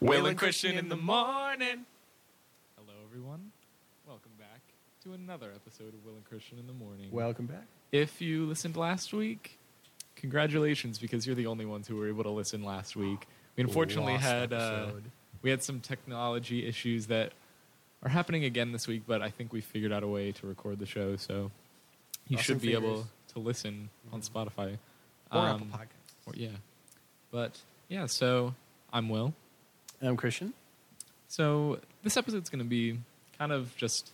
Will and Christian in the morning. Hello, everyone. Welcome back to another episode of Will and Christian in the morning. Welcome back. if you listened last week, congratulations because you're the only ones who were able to listen last week. We unfortunately Lost had uh, episode. we had some technology issues that are happening again this week, but I think we figured out a way to record the show, so you Crossing should be able fingers. to listen on Spotify. or Um, Apple Podcasts. or- yeah, but yeah. So I'm Will. And I'm Christian. So this episode's going to be kind of just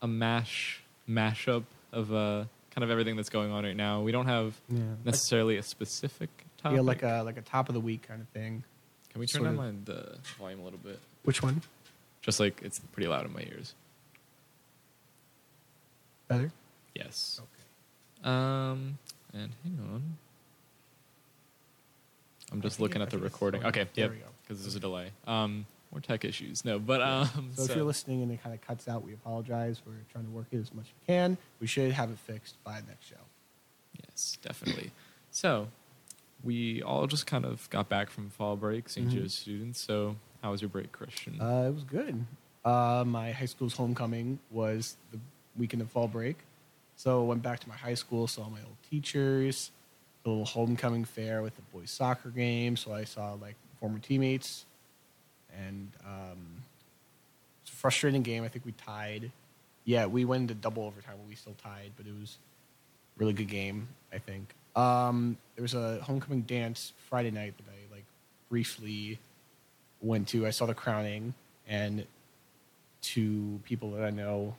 a mash mashup of uh, kind of everything that's going on right now. We don't have Yeah. necessarily a specific topic. Yeah, like a like a top of the week kind of thing. Can we turn sort down of- my the volume a little bit? Which one? Just like it's pretty loud in my ears. Better. Yes. Okay. Um, and hang on. I'm just looking at the recording. Okay, there yep, we go. Because there's a delay. Um, more tech issues. No, but um, So, if you're listening and it kind of cuts out, we apologize. We're trying to work it as much as we can. We should have it fixed by next show. Yes, definitely. So, we all just kind of got back from fall break, St. Mhm. Joe's students. So, how was your break, Christian? Uh, it was good. Uh, my high school's homecoming was the weekend of fall break. So I went back to my high school, saw my old teachers, a little homecoming fair with the boys soccer game. So I saw like former teammates, and um, it's a frustrating game. I think we tied. Yeah, we went into double overtime, but we still tied. But it was a really good game. I think um, there was a homecoming dance Friday night that I like briefly went to. I saw the crowning, and two people that I know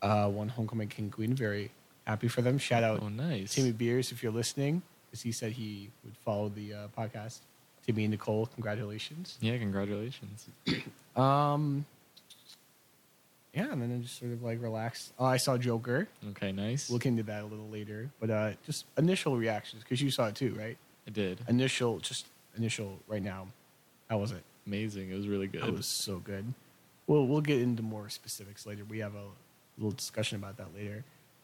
uh, won homecoming king queen. Very happy for them. Shout out oh, nice. Timmy Beers if you're listening, because he said he would follow the uh, podcast. Timmy and Nicole, congratulations. Yeah, congratulations. Um, yeah, and then I just sort of like relaxed. Oh, I saw Joker. Okay, nice. We'll look into that a little later, but uh, just initial reactions because you saw it too, right? I did. Initial, just initial right now. How was it? Amazing. It was really good. It was so good. We'll we'll get into more specifics later. We have a little discussion about that later.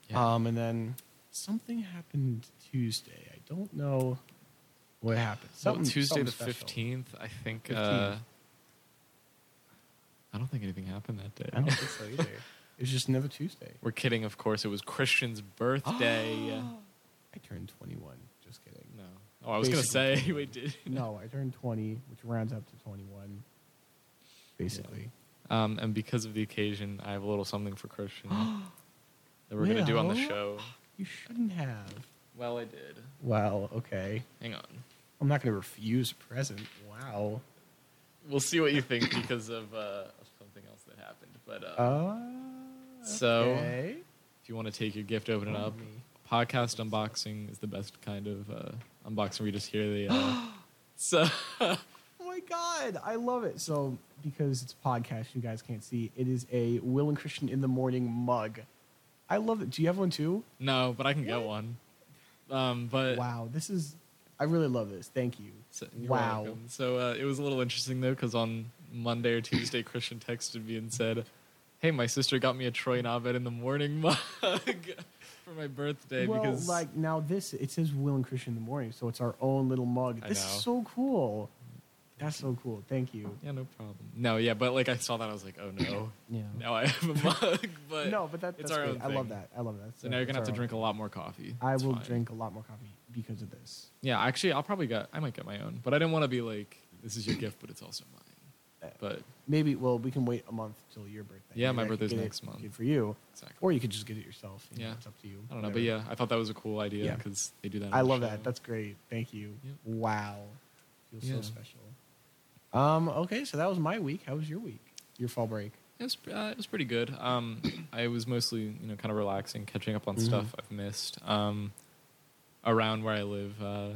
Yeah. Um, and then something happened Tuesday. I don't know what happened. So Something Tuesday the something special. fifteenth, I think. 15th. Uh, I don't think anything happened that day. I don't think so either. It was just another Tuesday. We're kidding, of course. It was Christian's birthday. I turned 21. Just kidding. no. Oh, I was gonna say. Wait, did No, I turned 20, which rounds up to 21. Basically. Um, and because of the occasion, I have a little something for Christian that we're gonna do on the show. You shouldn't have. Well, I did. Well, okay. Hang on. I'm not going to refuse a present. Wow. We'll see what you think because of, uh, something else that happened. But uh, Uh, So- okay. if you want to take your gift, open it up. Podcast unboxing is the best kind of uh, unboxing We just hear the. Uh, so Oh my god, I love it. So because it's a podcast, you guys can't see. It is a Will and Christian in the morning mug. I love it. Do you have one too? no, but I can get one. Um, but Wow, this is. I really love this. Thank you. So, Wow. welcome. So uh, it was a little interesting though, because on Monday or Tuesday, Christian texted me and said, "Hey, my sister got me a Troy and Abed in the morning mug for my birthday well, because like now this it says Will and Christian in the morning, so it's our own little mug. I This know. is so cool. That's so cool. Thank you. yeah, no problem. No, yeah, but like I saw that, I was like, oh no, Yeah. now I have a mug. But no, but that, it's that's our great. own I love that. I love that. So now you're gonna have to drink a lot more coffee. I It's will fine. drink a lot more coffee because of this. Yeah, actually, I'll probably get. I might get my own, but I didn't want to be like, this is your gift, but it's also mine. Uh, But Maybe. Well, we can wait a month till your birthday. Yeah, Maybe my I could birthday's get it next month. good for you, exactly. or you could just get it yourself. you know, Yeah. it's up to you. I don't know, but Whatever. yeah, I thought that was a cool idea Yeah. because they do that. on I the love show. that. That's great. Thank you. Yep. Wow, feels Yeah. so special. Um. Okay, so that was my week. How was your week? Your fall break? It was uh, it was pretty good. Um, I was mostly you know kind of relaxing, catching up on Mhm. stuff I've missed. Um, around where I live, uh,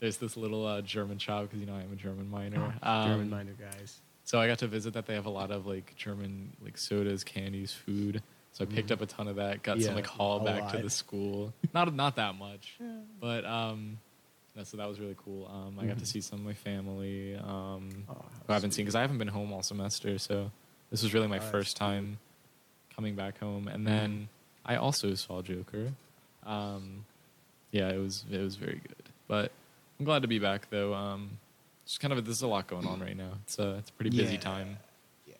there's this little uh, German shop because you know I am a German minor. Um, German minor guys. So I got to visit that. They have a lot of like German like sodas, candies, food. So I picked Mhm. up a ton of that. Got Yeah, some like haul back to the school. Not not that much, Yeah. but um, no, so that was really cool. Um, I got to Mhm. see some of my family. Um, Oh, who I haven't seen because I haven't been home all semester. So this was really my Oh, first time coming back home. And Mhm. then I also saw Joker. Um, yeah, it was it was very good. But I'm glad to be back though. Um, It's kind of there's a lot going on right now. It's a it's a pretty busy Yeah. time. Yeah.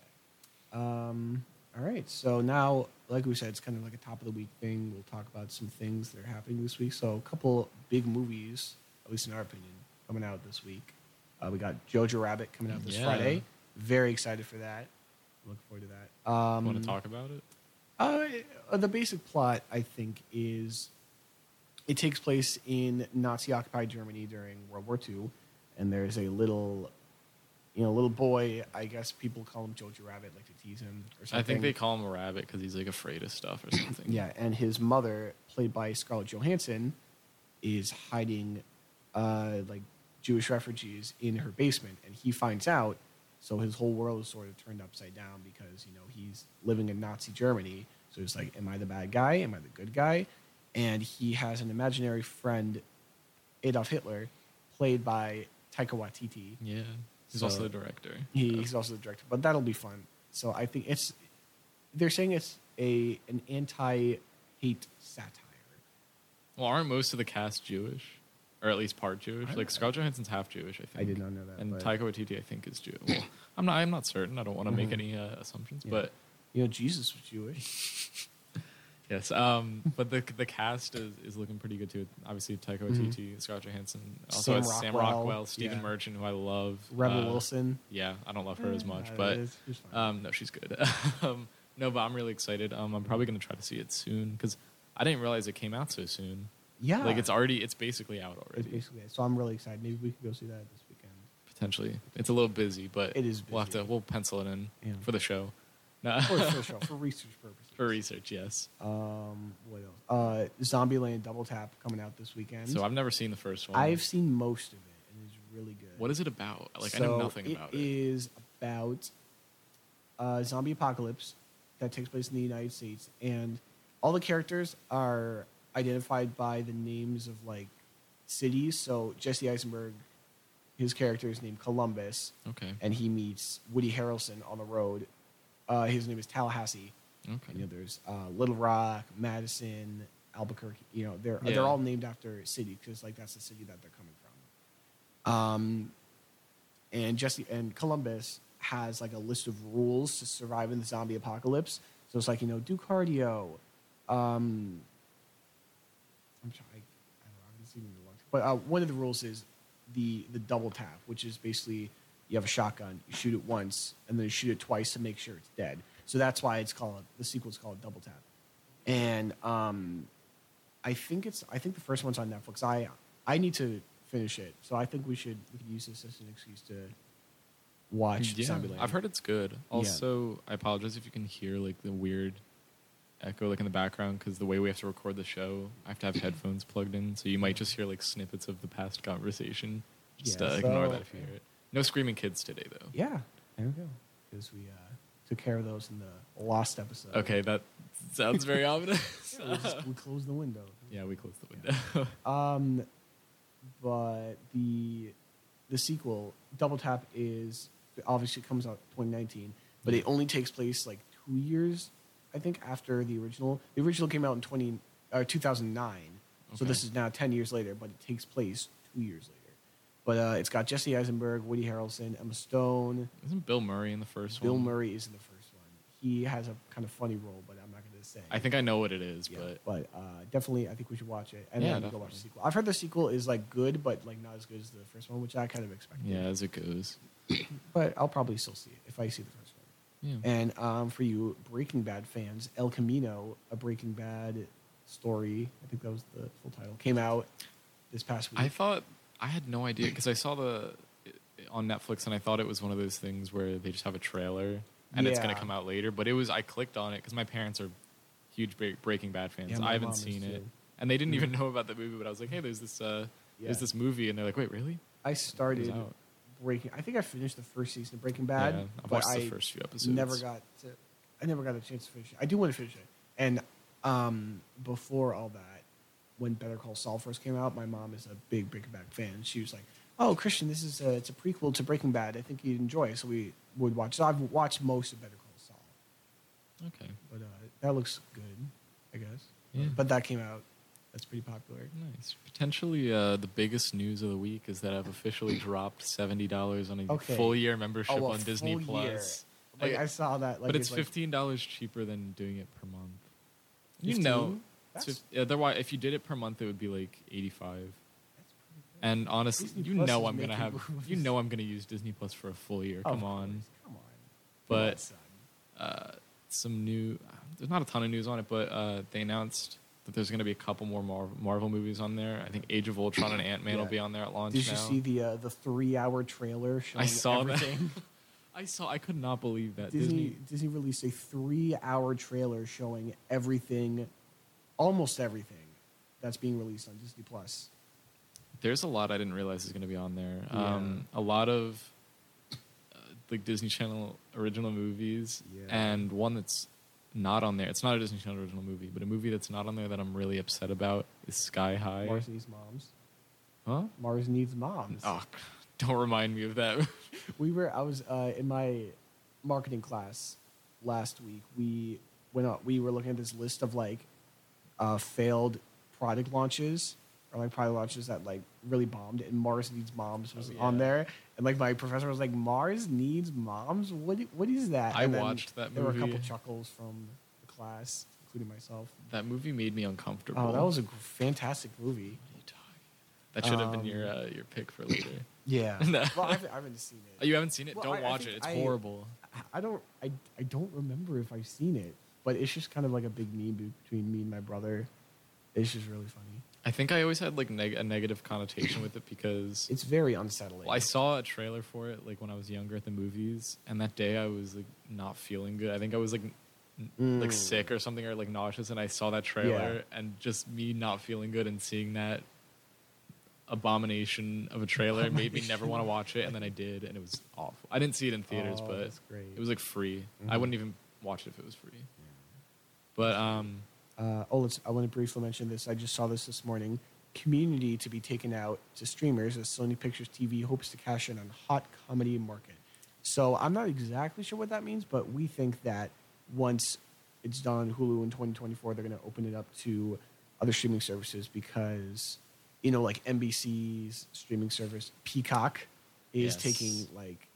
Um, all right. So now, like we said, it's kind of like a top of the week thing. We'll talk about some things that are happening this week. So a couple big movies, at least in our opinion, coming out this week. Uh, we got Jojo Rabbit coming out this Yeah. Friday. Very excited for that. Looking forward to that. Um, Want to talk about it? Uh, the basic plot, I think, is it takes place in Nazi occupied Germany during World War II, and there's a little, you know, little boy. I guess people call him Jojo Rabbit, like to tease him or something. I think they call him a rabbit because he's like afraid of stuff or something. Yeah, and his mother, played by Scarlett Johansson, is hiding uh, like Jewish refugees in her basement, and he finds out. So his whole world is sort of turned upside down because you know he's living in Nazi Germany. So he's like, "Am I the bad guy? Am I the good guy?" And he has an imaginary friend, Adolf Hitler, played by Taika Waititi. Yeah. He's So- also the director. He, he's also the director, but that'll be fun. So I think it's they're saying it's a an anti-hate satire. Well, aren't most of the cast Jewish, or at least part Jewish? Like Scarlett Johansson's half Jewish, I think. I did not know that. And but, Taika Waititi, I think, is Jewish. Well, I'm not. I'm not certain. I don't want to make Mhm. any uh, assumptions, Yeah. but you know, Jesus was Jewish. yes. Um, but the the cast is, is looking pretty good too. Obviously, Taika Mhm. Waititi, Scarlett Johansson, also Sam has Sam Rockwell, Rockwell, Stephen yeah. Merchant, who I love. Rebel Uh, Wilson. Yeah, I don't love her as much, but it's- it's um, no, she's good. um, no, but I'm really excited. Um, I'm probably gonna try to see it soon because I didn't realize it came out so soon. yeah, Like it's already, it's basically out It's already. basically it. So I'm really excited. Maybe we could go see that this weekend. Potentially, it's a little busy, but It is We'll have to we'll pencil it in Yeah. for the show. No, For, for for research purposes. for research, yes. Um, what else? Uh, Zombieland Double Tap coming out this weekend. So I've never seen the first one. I've seen most of it, and it's really good. What is it about? Like I know So nothing about It it. is about a zombie apocalypse that takes place in the United States, and all the characters are identified by the names of like cities. So Jesse Eisenberg, his character is named Columbus, Okay. and he meets Woody Harrelson on the road. Uh, his name is Tallahassee. Okay. You know, there's uh, Little Rock, Madison, Albuquerque. You know, they're Yeah. they're all named after city because like that's the city that they're coming from. Um, and Jesse and Columbus has like a list of rules to survive in the zombie apocalypse. So it's like you know, do cardio. Um, I'm trying. I, I don't know. I haven't seen it in a long time. But uh, one of the rules is the the double tap, which is basically you have a shotgun, you shoot it once, and then you shoot it twice to make sure it's dead. So that's why it's called the sequel's called Double Tap. And um, I think it's I think the first one's on Netflix. I I need to finish it, so I think we should we could use this as an excuse to watch Yeah, Zombieland. I've heard it's good. Also, I apologize if you can hear like the weird echo like in the background because the way we have to record the show, I have to have headphones plugged in, so you might just hear like snippets of the past conversation. Just Yeah, uh, ignore that if you hear it. No screaming kids today though. Yeah, there we go. Because we uh, took care of those in the lost episode. Okay, that sounds very ominous. Yeah, we, just, we closed the window. yeah, we closed the window. Um, but the the sequel, Double Tap, is obviously comes out 2019, but it only takes place like two years, I think, after the original. The original came out in 20 uh, 2009, so this is now 10 years later, but it takes place two years later. But uh, it's got Jesse Eisenberg, Woody Harrelson, Emma Stone, Isn't Bill Murray in the first Bill one? Bill Murray is in the first one. He has a kind of funny role, but I'm not going to say. I think I know what it is, Yeah, but but uh, definitely, I think we should watch it and Yeah, then go watch the sequel. I've heard the sequel is like good, but like not as good as the first one, which I kind of expected. yeah, as it goes. but I'll probably still see it if I see the first one. Yeah. And um, for you Breaking Bad fans, El Camino, a Breaking Bad story, I think that was the full title, came out this past week. I thought I had no idea because I saw the on Netflix and I thought it was one of those things where they just have a trailer and it's gonna come out later. But it was I clicked on it because my parents are huge Breaking Bad fans. Yeah, I haven't seen it, too. and they didn't even know about the movie. But I was like, hey, there's this uh, Yeah. there's this movie, and they're like, wait, really? I started. Breaking. I think I finished the first season of Breaking Bad. yeah, I've but watched I first few episodes. never got to. I never got a chance to finish it. I do want to finish it. And um, before all that, when Better Call Saul first came out, my mom is a big Breaking Bad fan. She was like, "Oh, Christian, this is a, it's a prequel to Breaking Bad. I think you'd enjoy." it." So we would watch. So I've watched most of Better Call Saul, Okay. but uh, that looks good, I guess. Yeah. But that came out That's pretty popular. Nice. Potentially, uh, the biggest news of the week is that I've officially dropped seventy dollars on a Okay. full year membership Oh, a on Disney Plus. Like I- I saw that, like but it's like fifteen dollars cheaper than doing it per month. You 15? know, That's, otherwise, if you did it per month, it would be like eighty-five. that's pretty good. And honestly, Disney you Plus know is I'm gonna making have, you know I'm gonna use Disney Plus for a full year. Of Come course, on. come on. But- son. uh, some new. There's not a ton of news on it, but uh, they announced that there's going to be a couple more Mar- Marvel movies on there. I think Age of Ultron and Ant Man will Yeah. be on there at launch. Did you now. see the uh, the three hour trailer showing I saw that. everything? I saw. I could not believe that Disney, Disney. Disney released a three hour trailer showing everything, almost everything, that's being released on Disney Plus. There's a lot I didn't realize is going to be on there. Yeah. Um, a lot of uh, like Disney Channel original movies, Yeah. and one that's not on there. It's not a Disney Channel original movie, but a movie that's not on there that I'm really upset about is Sky High. Mars needs moms. Huh? Mars needs moms. Oh, don't remind me of that. We were. I was uh, in my marketing class last week. We went out. We were looking at this list of like uh, failed product launches or like product launches that like really bombed. And Mars needs moms was Oh, on there. And like my professor was like, Mars needs moms. What? What is that? I And watched that There were a couple chuckles from the class, including myself. that movie made me uncomfortable. Oh, that was a fantastic movie. What are you talking? That should have been your Um, uh, your pick for later. Yeah. No. well, I haven't, I haven't seen Oh, it. you haven't seen it? Well, don't I- I watch think it. It's I- horrible. I don't I, I don't remember if I've seen it, but it's just kind of like a big meme between me and my brother. It's just really funny. I think I always had like neg- a negative connotation with it because It's very unsettling. well, I saw a trailer for it like when I was younger at the movies, and that day I was like not feeling good. I think I was like n- like Mm. sick or something or like nauseous, and I saw that trailer and just me not feeling good and seeing that abomination of a trailer made me never want to watch it, and then I did, and it was awful. I didn't see it in theaters, Oh, but that's great. it was like free. I Mhm. wouldn't even watch it if it was free. But um, Uh, oh, let's, I want to briefly mention this. I just saw this this morning. Community to be taken out to streamers as Sony Pictures TV hopes to cash in on hot comedy market. So I'm not exactly sure what that means, but we think that once it's done on Hulu in 2024, they're going to open it up to other streaming services because, you know, like NBC's streaming service Peacock is Yes. taking like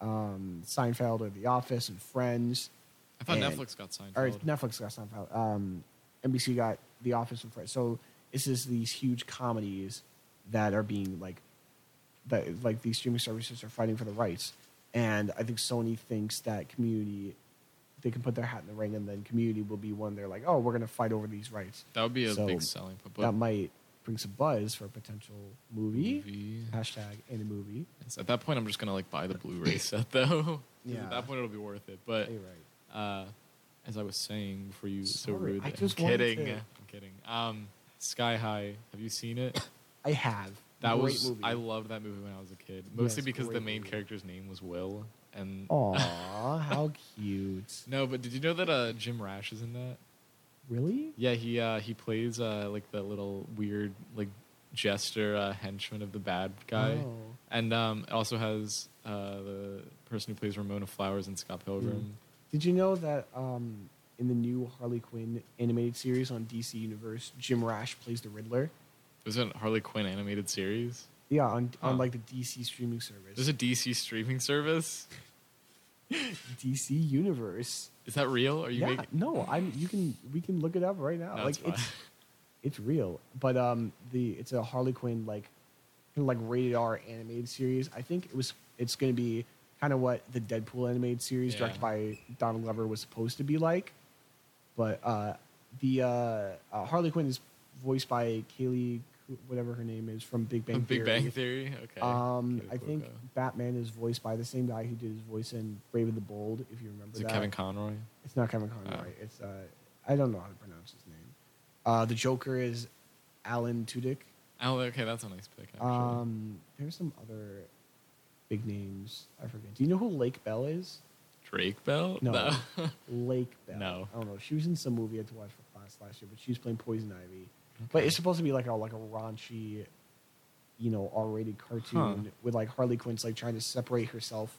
um, Seinfeld or The Office and Friends I thought And- Netflix got Seinfeld. or Netflix got Seinfeld. Um, NBC got The Office and Friends. So it's just these huge comedies that are being like that like these streaming services are fighting for the rights. And I think Sony thinks that Community they can put their hat in the ring, and then Community will be one. They're like, oh, we're going to fight over these rights. that would be a So, big selling point. That might bring some buzz for a potential movie. movie. Hashtag any movie. Yes, At that point, I'm just gonna like buy the Blu-ray set though. Yeah. At that point, it'll be worth it. But right. Uh, as I was saying before you so Sorry, rude, I I'm just wanted kidding. to- I'm kidding. Um, Sky High. Have you seen it? I have That great was movie. I loved that movie when I was a kid. Mostly Yes, because the great main movie. character's name was Will. And Aw, how cute! no, but did you know that uh, Jim Rash is in that? Really? Yeah, he uh, he plays uh, like the little weird like jester uh, henchman of the bad guy. Oh. And um, it also has uh, the person who plays Ramona Flowers in Scott Pilgrim. Did you know that um, in the new Harley Quinn animated series on DC Universe, Jim Rash plays the Riddler? There's a Harley Quinn animated series. Yeah, on on like the DC streaming service. There's a DC streaming service. DC Universe. Is that real? Are you yeah, making? no, I'm. You can we can look it up right now. No, like it's it's it's real, but um, the it's a Harley Quinn like like rated R animated series. I think it was it's going to be kind of what the Deadpool animated series directed by Donald Glover was supposed to be like. But uh, the uh, uh, Harley Quinn is voiced by Kaley, whatever her name is from Big Bang Big Theory. Bang Theory. Okay. Um, Kaley I think. Batman is voiced by the same guy who did his voice in Brave and the Bold. If you remember Is it that. Kevin Conroy? It's not Kevin Conroy. Oh. It's uh, I don't know how to pronounce his name. Uh, the Joker is Alan Tudyk. Oh, okay, that's a nice pick. Actually. Um, there's some other big names. I forget. Do you know who Lake Bell is? Drake Bell? No. Lake Bell. No. I don't know. She was in some movie I had to watch for class last year, but she was playing Poison Ivy. But it's supposed to be like a like a raunchy, you know, R-rated cartoon Huh. with like Harley Quinn's like trying to separate herself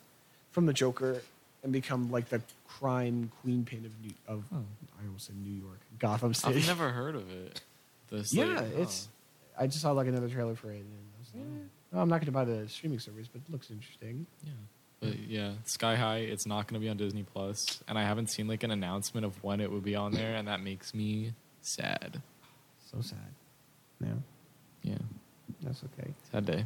from the Joker and become like the crime queen pin of New of Huh. I almost said New York, Gotham City. I've never heard of it. Slate- yeah, oh. it's. I just saw like another trailer for it, and I was like, Yeah. Mm. I'm not going to buy the streaming service, but it looks interesting. Yeah. But yeah, Sky High, it's not going to be on Disney Plus, and I haven't seen like an announcement of when it would be on there, and that makes me sad. So sad. Yeah, Yeah, that's okay. sad day.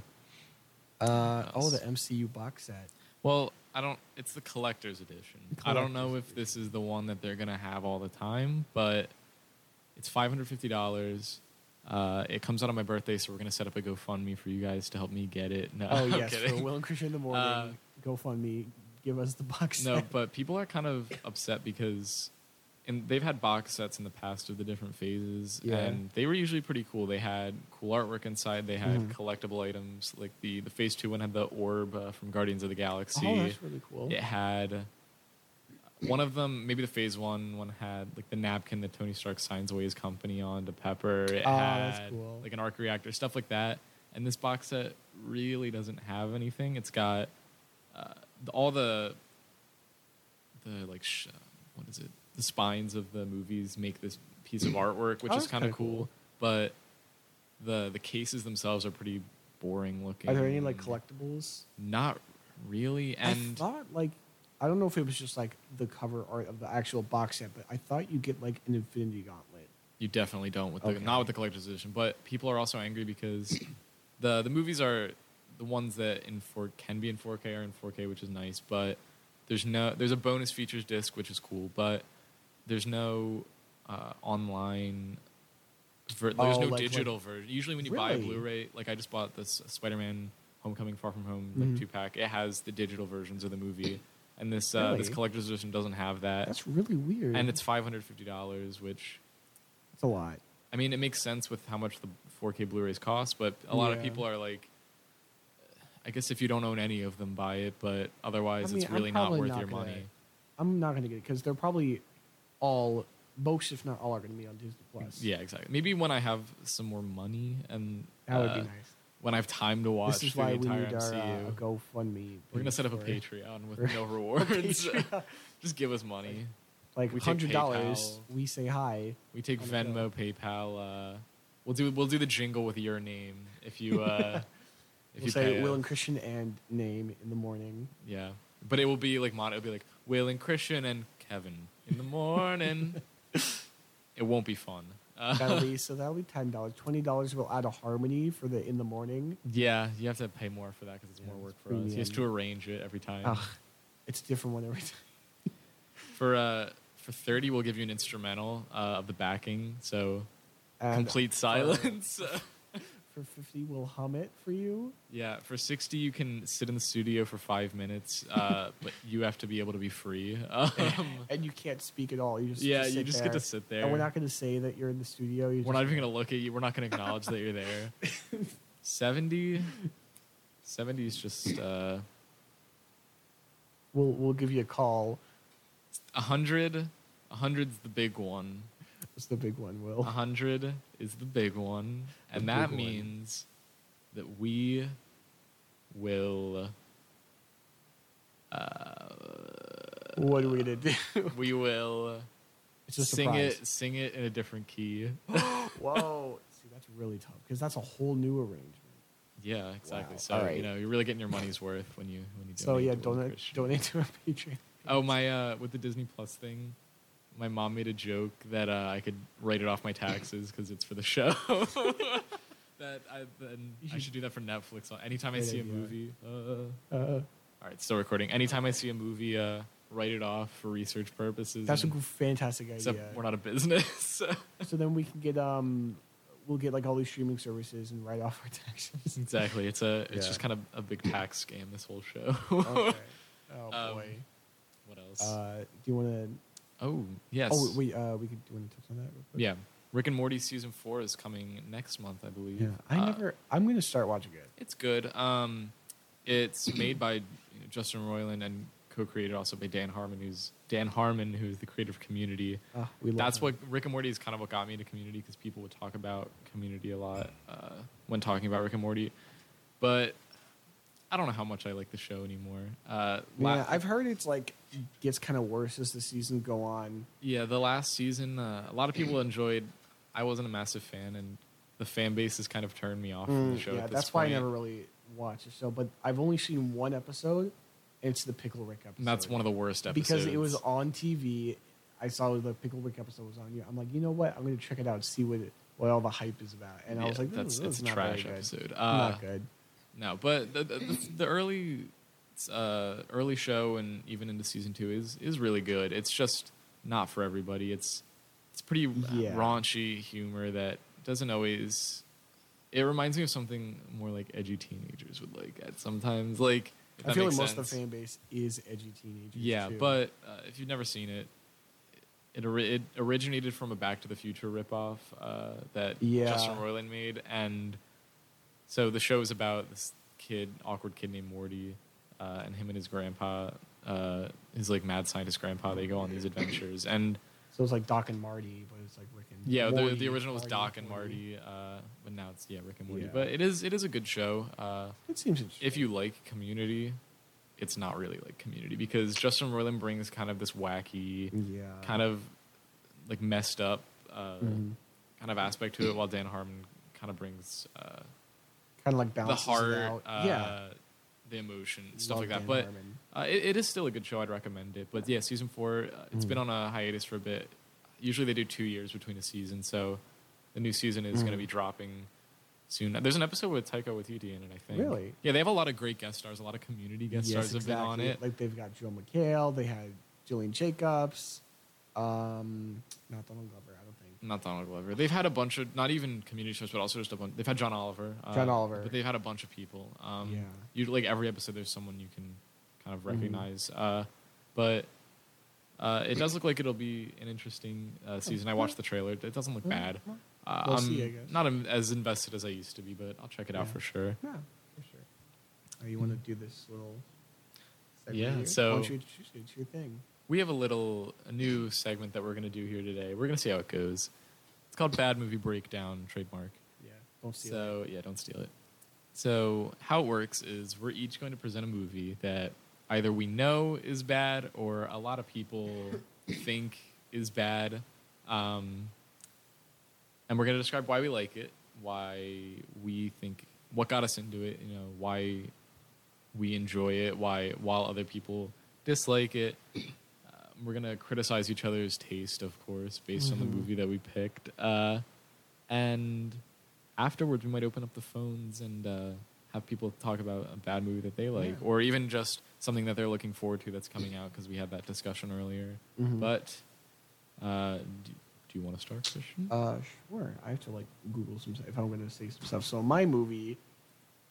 Uh, oh, the MCU box set. Well, I don't. It's the collector's edition. The I don't know if this is the one that they're gonna have all the time, but it's five hundred fifty dollars. Uh, it comes out on my birthday, so we're gonna set up a GoFundMe for you guys to help me get it. No, Oh yes, for. Will and Christian in the morning. Uh, GoFundMe, give us the box No, set. but people are kind of upset because and they've had box sets in the past of the different phases Yeah. and they were usually pretty cool. They had cool artwork inside, they had Mhm. collectible items like the the phase 2 one had the orb uh, from Guardians of the Galaxy. oh, that's really cool. It had one of them, maybe the phase 1 one had like the napkin that Tony Stark signs away his company on to Pepper. It Oh, had that's cool. like an arc reactor, stuff like that. And this box set really doesn't have anything. It's got uh, the- all the the like sh- what is it? The spines of the movies make this piece of artwork, which Oh, is kind of cool. cool. But the the cases themselves are pretty boring looking. Are there any like collectibles? Not really. I And thought like I don't know if it was just like the cover art of the actual box set, but I thought you get like an Infinity Gauntlet. You definitely don't with the Okay. not with the collector's edition. But people are also angry because the the movies are the ones that in four can be in 4K are in 4K, which is nice. But there's no there's a bonus features disc, which is cool. But there's no uh, online. Ver- there's Oh, no like- digital version. Usually, when you buy a Blu-ray, like I just bought this Spider-Man: Homecoming Far From Home like Mhm. two pack. It has the digital versions of the movie, and this uh, this collector's edition doesn't have that. That's really weird. and it's five hundred fifty dollars, which it's a lot. I mean, it makes sense with how much the 4K Blu-rays cost, but a lot of Yeah. people are like, I guess if you don't own any of them, buy it. But otherwise, I mean, it's I'm really not probably worth not your gonna- money. I'm not gonna get it because they're probably all most, if not all, are gonna be on Disney Plus. Yeah, exactly. Maybe when I have some more money and that would uh, be nice. When I have time to watch This is why the we entire need our MCU. uh, GoFundMe. We're gonna set up a Patreon with no rewards. Just give us money. like take hundred dollars. We say hi. We take Venmo, PayPal. Uh, we'll do we'll do the jingle with your name if you uh, if we'll you say Will us. and Christian and name in the morning. Yeah, but it will be like mon. It'll be like Will and Christian and Kevin in the morning. it won't be fun. Uh, so. That'll be ten dollars. Twenty dollars will add a harmony for the in the morning. yeah, you have to pay more for that because it's Yeah, more work for us. He has to arrange it every time. It's a different one every time. For uh, for thirty, we'll give you an instrumental uh, of the backing. So And complete silence. For fifty, we'll hum it for you. yeah, for sixty, you can sit in the studio for five minutes, uh, but you have to be able to be free. Um, and you can't speak at all. You just yeah, just you just there. get to sit there. And we're not going to say that you're in the studio. You We're not even going to look at you. We're not going to acknowledge that you're there. 70? 70 is just uh, We'll we'll give you a call. 100. 100's the big one. It's the big one. Will 100 is the big one. And that means that we will. Uh, what are we gonna do? we will a sing surprise. it sing it in a different key. Whoa! See, that's really tough because that's a whole new arrangement. yeah, exactly. Wow. So All right. you know you're really getting your money's worth when you when you. So donate yeah, to Will donate donate to our Patreon. Oh my! Uh, with the Disney Plus thing, my mom made a joke that uh, I could write it off my taxes because it's for the show. that I then I should- should do that for Netflix. Anytime I see a movie, uh, Uh, all right, still recording. Anytime I see a movie, uh, write it off for research purposes. that's a and- g- fantastic idea. except we're not a business. So So then we can get um, we'll get like all these streaming services and write off our taxes. exactly. It's a it's Yeah. just kind of a big tax scam. This whole show. okay. Oh Um, boy. what else? Uh, do you want to? Oh yes. Oh wait, uh, we could. Do you want to touch on that? Real quick? Yeah, Rick and Morty season four is coming next month, I believe. Yeah. I Uh, never. I'm gonna start watching it. It's good. Um, it's made by you know, Justin Roiland and co-created also by Dan Harmon, who's Dan Harmon, who's the creator of Community. We love That's him. what Rick and Morty is kind of what got me into Community because people would talk about Community a lot uh, when talking about Rick and Morty. But I don't know how much I like the show anymore. Uh, Yeah, I've heard it's like gets kind of worse as the seasons go on. yeah, the last season, uh, a lot of people enjoyed. I wasn't a massive fan, and the fan base has kind of turned me off from the Mm, show. yeah, at this that's why I never really watched the show. But I've only seen one episode. And it's the Pickle Rick episode. And that's one of the worst episodes because it was on TV. I saw the Pickle Rick episode was on. you. I'm like, you know what? I'm going to check it out, see what it, what all the hype is about. And I was like, this, that's it's is a not trash episode. Uh, not good. No, but the, the, the, the early uh, early show and even into season two is is really good. It's just not for everybody. It's it's pretty Yeah. raunchy humor that doesn't always. It reminds me of something more like edgy teenagers would like at sometimes. Like I feel like makes most of the fan base is edgy teenagers. Yeah, too. but uh, if you've never seen it, it, ori- it originated from a Back to the Future ripoff uh, that Yeah. Justin Roiland made, and so the show is about this kid, awkward kid named Morty, uh, and him and his grandpa, uh, his like mad scientist grandpa. They go on these adventures, and so it's like Doc and Marty, but it's like Rick and yeah, the, Morty, the original was Doc and Marty, uh, but now it's yeah Rick and Morty. Yeah. But it is it is a good show. Uh, It seems if you like Community, it's not really like Community because Justin Roiland brings kind of this wacky, yeah, kind of like messed up uh, Mhm. kind of aspect to it, while Dan Harmon kind of brings uh, kind of like the heart, out. uh, yeah, the emotion, stuff Love like that. But uh, it, it is still a good show. I'd recommend it. But yeah, season four, uh, it's Mm. been on a hiatus for a bit. Usually they do two years between a season, so the new season is going to Mm. be dropping soon. There's an episode with Taika Waititi in it, I think. Really? Yeah, they have a lot of great guest stars. A lot of community guest yes, stars have been on it. Like they've got Joel McHale, they had Gillian Jacobs, um, not Donald Glover, I don't think. Not Donald Glover. They've had a bunch of not even community shows, but also just a bunch. They've had John Oliver. uh, John Oliver. But they've had a bunch of people. Um, Yeah. You like every episode, there's someone you can kind of Mhm. recognize. Uh, but uh, it does look like it'll be an interesting uh, season. I watched the trailer. It doesn't look bad. Uh, we'll I'm see, I guess. not as invested as I used to be, but I'll check it out for sure. Yeah, for sure. Uh, you want to do this little? segment Yeah, here? so- Why don't you introduce? Your thing. We have a little a new segment that we're going to do here today. We're going to see how it goes. It's called Bad Movie Breakdown, trademark. Yeah, don't steal it. So yeah, don't steal it. So how it works is we're each going to present a movie that either we know is bad or a lot of people think is bad, um, and we're going to describe why we like it, why we think, what got us into it, you know, why we enjoy it, why while other people dislike it. We're gonna criticize each other's taste, of course, based on the Mhm. movie that we picked. Uh, and afterwards, we might open up the phones and uh, have people talk about a bad movie that they like, Yeah. or even just something that they're looking forward to that's coming out because we had that discussion earlier. Mhm. But uh, do, do you want to start, Christian? Uh, sure. I have to like Google some stuff if I'm going to say some stuff. So my movie,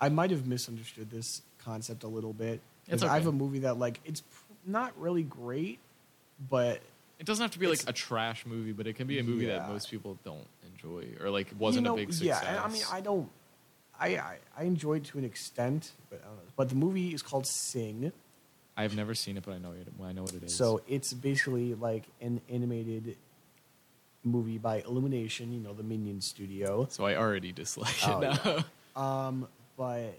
I might have misunderstood this concept a little bit. It's 'Cause I have a movie that like it's pr- not really great, but it doesn't have to be like a trash movie, but it can be a movie that most people don't enjoy or like wasn't you know, a big success. Yeah, I mean, I don't. I, I I enjoyed to an extent, but I don't know. But the movie is called Sing. I've never seen it, but I know it. I know what it is. So it's basically like an animated movie by Illumination, you know, the Minion studio. So I already dislike Oh, it now. Um, but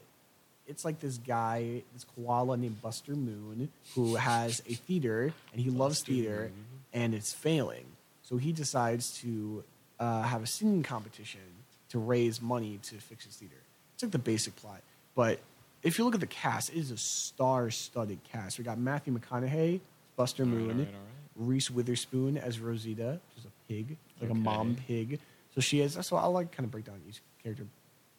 it's like this guy, this koala named Buster Moon, who has a theater and he loves theater, Moon. and it's failing. So he decides to uh, have a singing competition to raise money to fix his theater. It's like the basic plot, but if you look at the cast, it is a star-studded cast. We got Matthew McConaughey, Buster All right, Moon, all right, all right. Reese Witherspoon as Rosita, which is a pig, like Okay. a mom pig. So she is. So I'll like kind of break down each character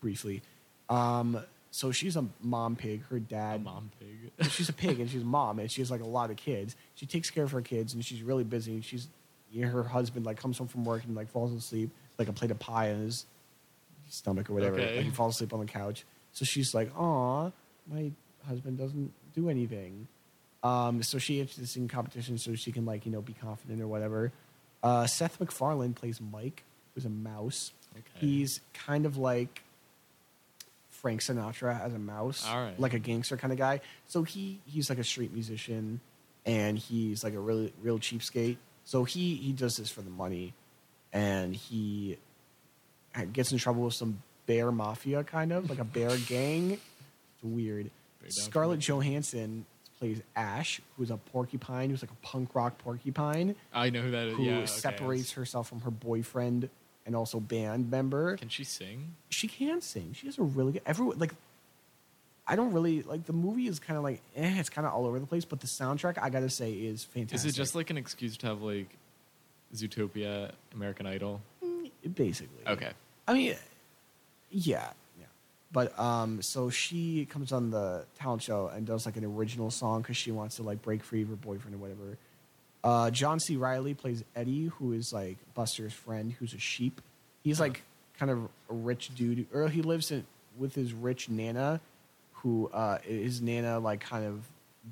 briefly. Um, so she's a mom pig. Her A dad, mom pig. she's a pig, and she's a mom, and she has like a lot of kids. She takes care of her kids, and she's really busy. She's her husband like comes home from work and like falls asleep, like a plate of pie in his stomach or whatever. Okay. Like he falls asleep on the couch. So she's like, "Aw, my husband doesn't do anything." Um, so she enters this singing competition so she can like you know be confident or whatever. Uh, Seth MacFarlane plays Mike, who's a mouse. Okay. He's kind of like Frank Sinatra as a mouse, right. like a gangster kind of guy. So he he's like a street musician, and he's like a really real cheapskate. So he he does this for the money, and he uh, gets in trouble with some bear mafia, kind of like a bear gang. It's weird. Very down for Scarlett. Johansson plays Ash, who's a porcupine, who's like a punk rock porcupine I know who that is. who yeah, separates herself from her boyfriend and also band member. Can she sing? She can sing. She has a really good. Everyone like. I don't really like the movie. Is kind of like eh, it's kind of all over the place. But the soundtrack, I gotta say, is fantastic. Is it just like an excuse to have like Zootopia, American Idol? Mm, basically? Okay. I mean, yeah, yeah. But um, so she comes on the talent show and does like an original song because she wants to like break free of her boyfriend or whatever. Uh, John C. Reilly plays Eddie, who is like Buster's friend, who's a sheep. He's like kind of a rich dude, or he lives in with his rich nana, who uh, his nana like kind of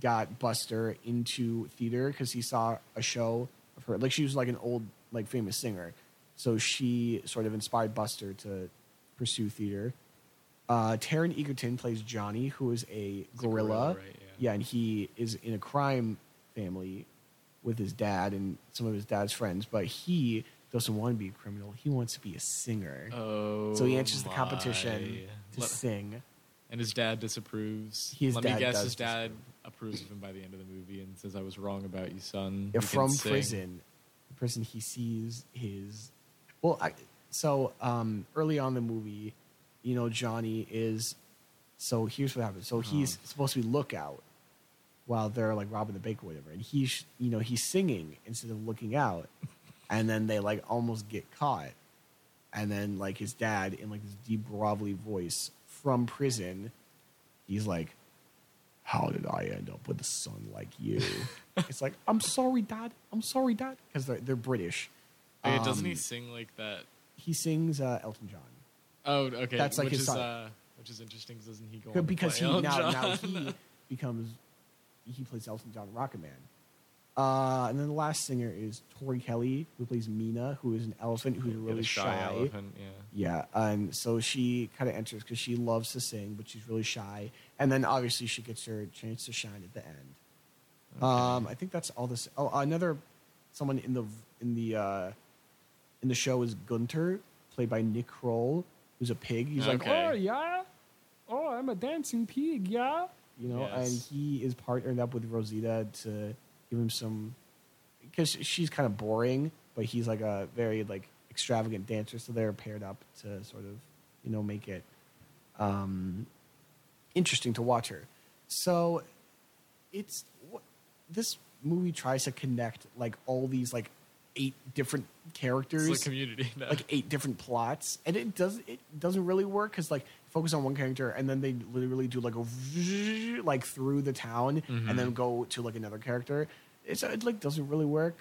got Buster into theater because he saw a show of her. Like she was like an old like famous singer, so she sort of inspired Buster to pursue theater. Uh, Taron Egerton plays Johnny, who is a a gorilla. gorilla, right, yeah. yeah, and he is in a crime family with his dad and some of his dad's friends, but he doesn't want to be a criminal. He wants to be a singer. Oh. so he enters the competition to Let- sing. and his dad disapproves. His Let dad me guess, his dad approves of him by the end of the movie and says, "I was wrong about you, son." Yeah, You from sing." prison, prison he sees his. Well, I, so um, early on in the movie, you know, Johnny is. So here's what happens. So he's Oh. supposed to be lookout while they're like robbing the bank or whatever, and he's you know he's singing instead of looking out, and then they like almost get caught, and then like his dad in like this deep grovelly voice from prison, he's like, "How did I end up with a son like you?" it's like, "I'm sorry, Dad. I'm sorry, Dad," because they're they're British. Wait, doesn't he Um, sing like that? He sings uh, Elton John. Oh, okay. that's like which his is son. uh, which is interesting. 'cause Doesn't he go on Good, to because he now, now he becomes he plays Elton John Rocket Man. Uh, and then the last singer is Tori Kelly, who plays Mina, who is an elephant who's Yeah, the really shy. elephant, yeah. Yeah, and so she kind of enters because she loves to sing, but she's really shy. And then obviously she gets her chance to shine at the end. Um, I think that's all this. Oh, another someone in the in the uh, in the show is Gunter, played by Nick Kroll, who's a pig. He's like, oh yeah, oh I'm a dancing pig, yeah, you know. And he is partnered up with Rosita to give him some because she's kind of boring, but he's like a very like extravagant dancer, so they're paired up to sort of you know make it um, interesting to watch her. So it's what this movie tries to connect like all these like eight different characters It's like community. now. like eight different plots and it does it doesn't really work because like focus on one character and then they literally do like a like through the town and then go to like another character it's it like doesn't really work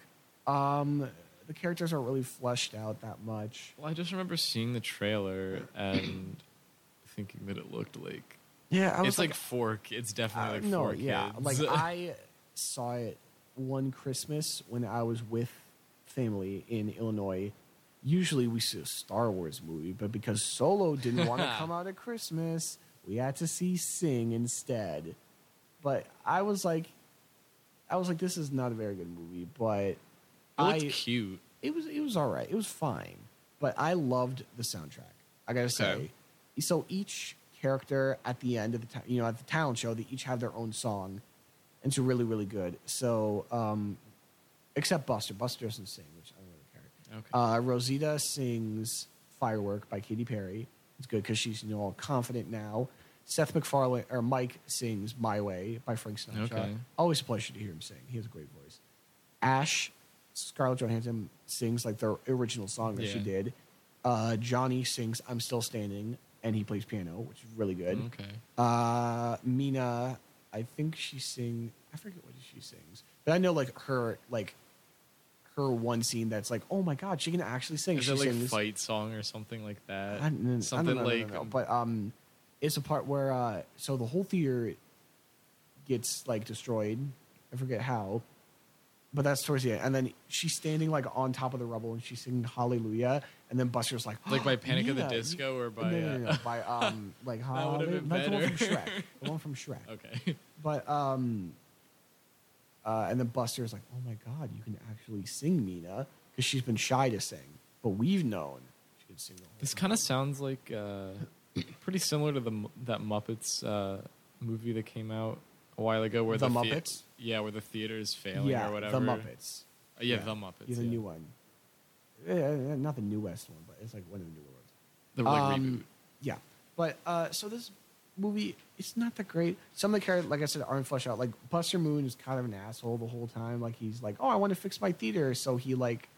um the characters aren't really fleshed out that much Well, I just remember seeing the trailer and thinking that it looked like yeah I was it's like, four. ki- It's definitely Uh, like no, four yeah. kids. Like I saw it one Christmas when I was with family in Illinois. Usually we see a Star Wars movie, but because Solo didn't want to come out at Christmas, we had to see Sing instead. But I was like, I was like, this is not a very good movie, but it I cute. it was it was all right. It was fine, but I loved the soundtrack. I gotta say. So each character at the end of the ta- you know at the talent show, they each have their own song, and it's really really good. So um, except Buster, Buster doesn't sing, which I don't really care. Okay. Uh, Rosita sings "Firework" by Katy Perry. It's good because she's you know all confident now. Seth MacFarlane or Mike sings "My Way" by Frank Sinatra. Okay. Always a pleasure to hear him sing. He has a great voice. Ash, Scarlett Johansson sings like the original song that she did. Uh, Johnny sings "I'm Still Standing" and he plays piano, which is really good. okay. Uh, Mina, I think she sings, I forget what she sings, but I know like her like her one scene that's like, oh my god, she can actually sing. Is it like fight song or something like that? I, I something don't know, no, no, like no, um, but um, it's a part where uh, so the whole theater gets like destroyed. I forget how, but that's towards the end. And then she's standing like on top of the rubble and she's singing Hallelujah. And then Buster's like, Like by Panic of the Disco or by, no, no, no, uh, no, by um like That would've been Hallelujah- like the one from. Shrek, the one from Shrek. okay. But um, uh, and then Buster's like, "Oh my God, you can actually sing, Mina," because she's been shy to sing, but we've known she could sing the whole. This kind of sounds like uh, pretty similar to the that Muppets uh, movie that came out a while ago, where The the, Muppets? yeah, where the theater is failing yeah, or whatever. the Muppets. Uh, yeah, the Muppets. Yeah, the yeah. new one. eh, not the new West one, but it's like one of the newer ones. The like Um, reboot. Yeah, but uh, so this movie, it's not that great. Some of the characters, like I said, aren't fleshed out. Like Buster Moon is kind of an asshole the whole time. Like he's like, "Oh, I want to fix my theater," so he like,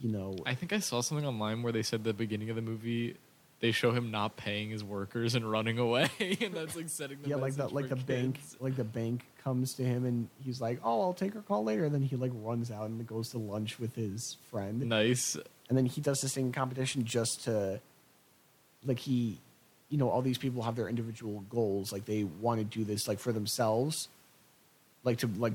you know, I think I saw something online where they said the beginning of the movie they show him not paying his workers and running away, and that's like setting the yeah, like the like the bank, like the bank comes to him and he's like, "Oh, I'll take her call later." And then he like runs out and goes to lunch with his friend. Nice. and then he does this singing competition just to like he you know all these people have their individual goals like they want to do this like for themselves like to like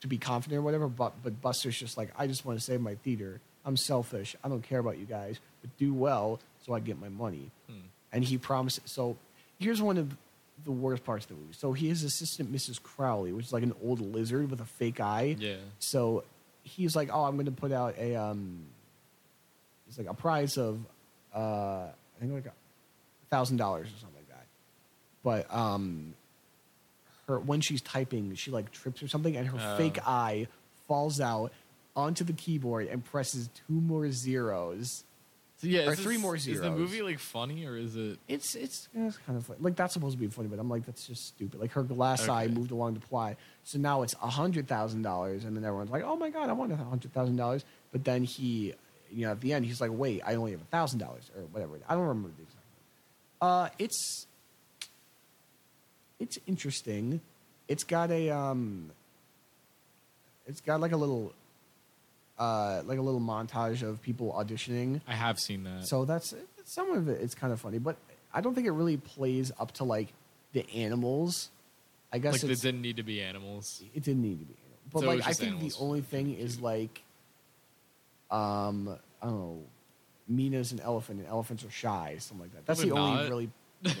to be confident or whatever but but buster's just like i just want to save my theater. I'm selfish. I don't care about you guys but do well so i get my money. Hmm. and he promises so here's one of the worst parts of the movie. So he is assistant mrs Crawly which is like an old lizard with a fake eye. Yeah. so he's like, "Oh, I'm going to put out a um, it's like a prize of uh, I think like a thousand dollars or something like that." But um, her when she's typing, she like trips or something, and her Oh. fake eye falls out onto the keyboard and presses two more zeros. So yeah, Or is three this- more zeros. Is the movie like funny or is it? It's it's, it's kind of fun. like that's supposed to be funny, but I'm like that's just stupid. Like her glass eye moved along the ply, so now it's a hundred thousand dollars, and then everyone's like, "Oh my god, I want a hundred thousand dollars." But then he, you know, at the end, he's like, "Wait, I only have a thousand dollars or whatever." I don't remember the exact. number. Uh, it's it's interesting. It's got a um, it's got like a little, uh, like a little montage of people auditioning. I have seen that. So that's some of it. It's kind of funny, but I don't think it really plays up to like the animals. I guess like it's, didn't need to be animals. it didn't need to be, but So like I think the only thing is like, um, I don't know, Meena's an elephant and elephants are shy, something like that. That's They're the only not. really.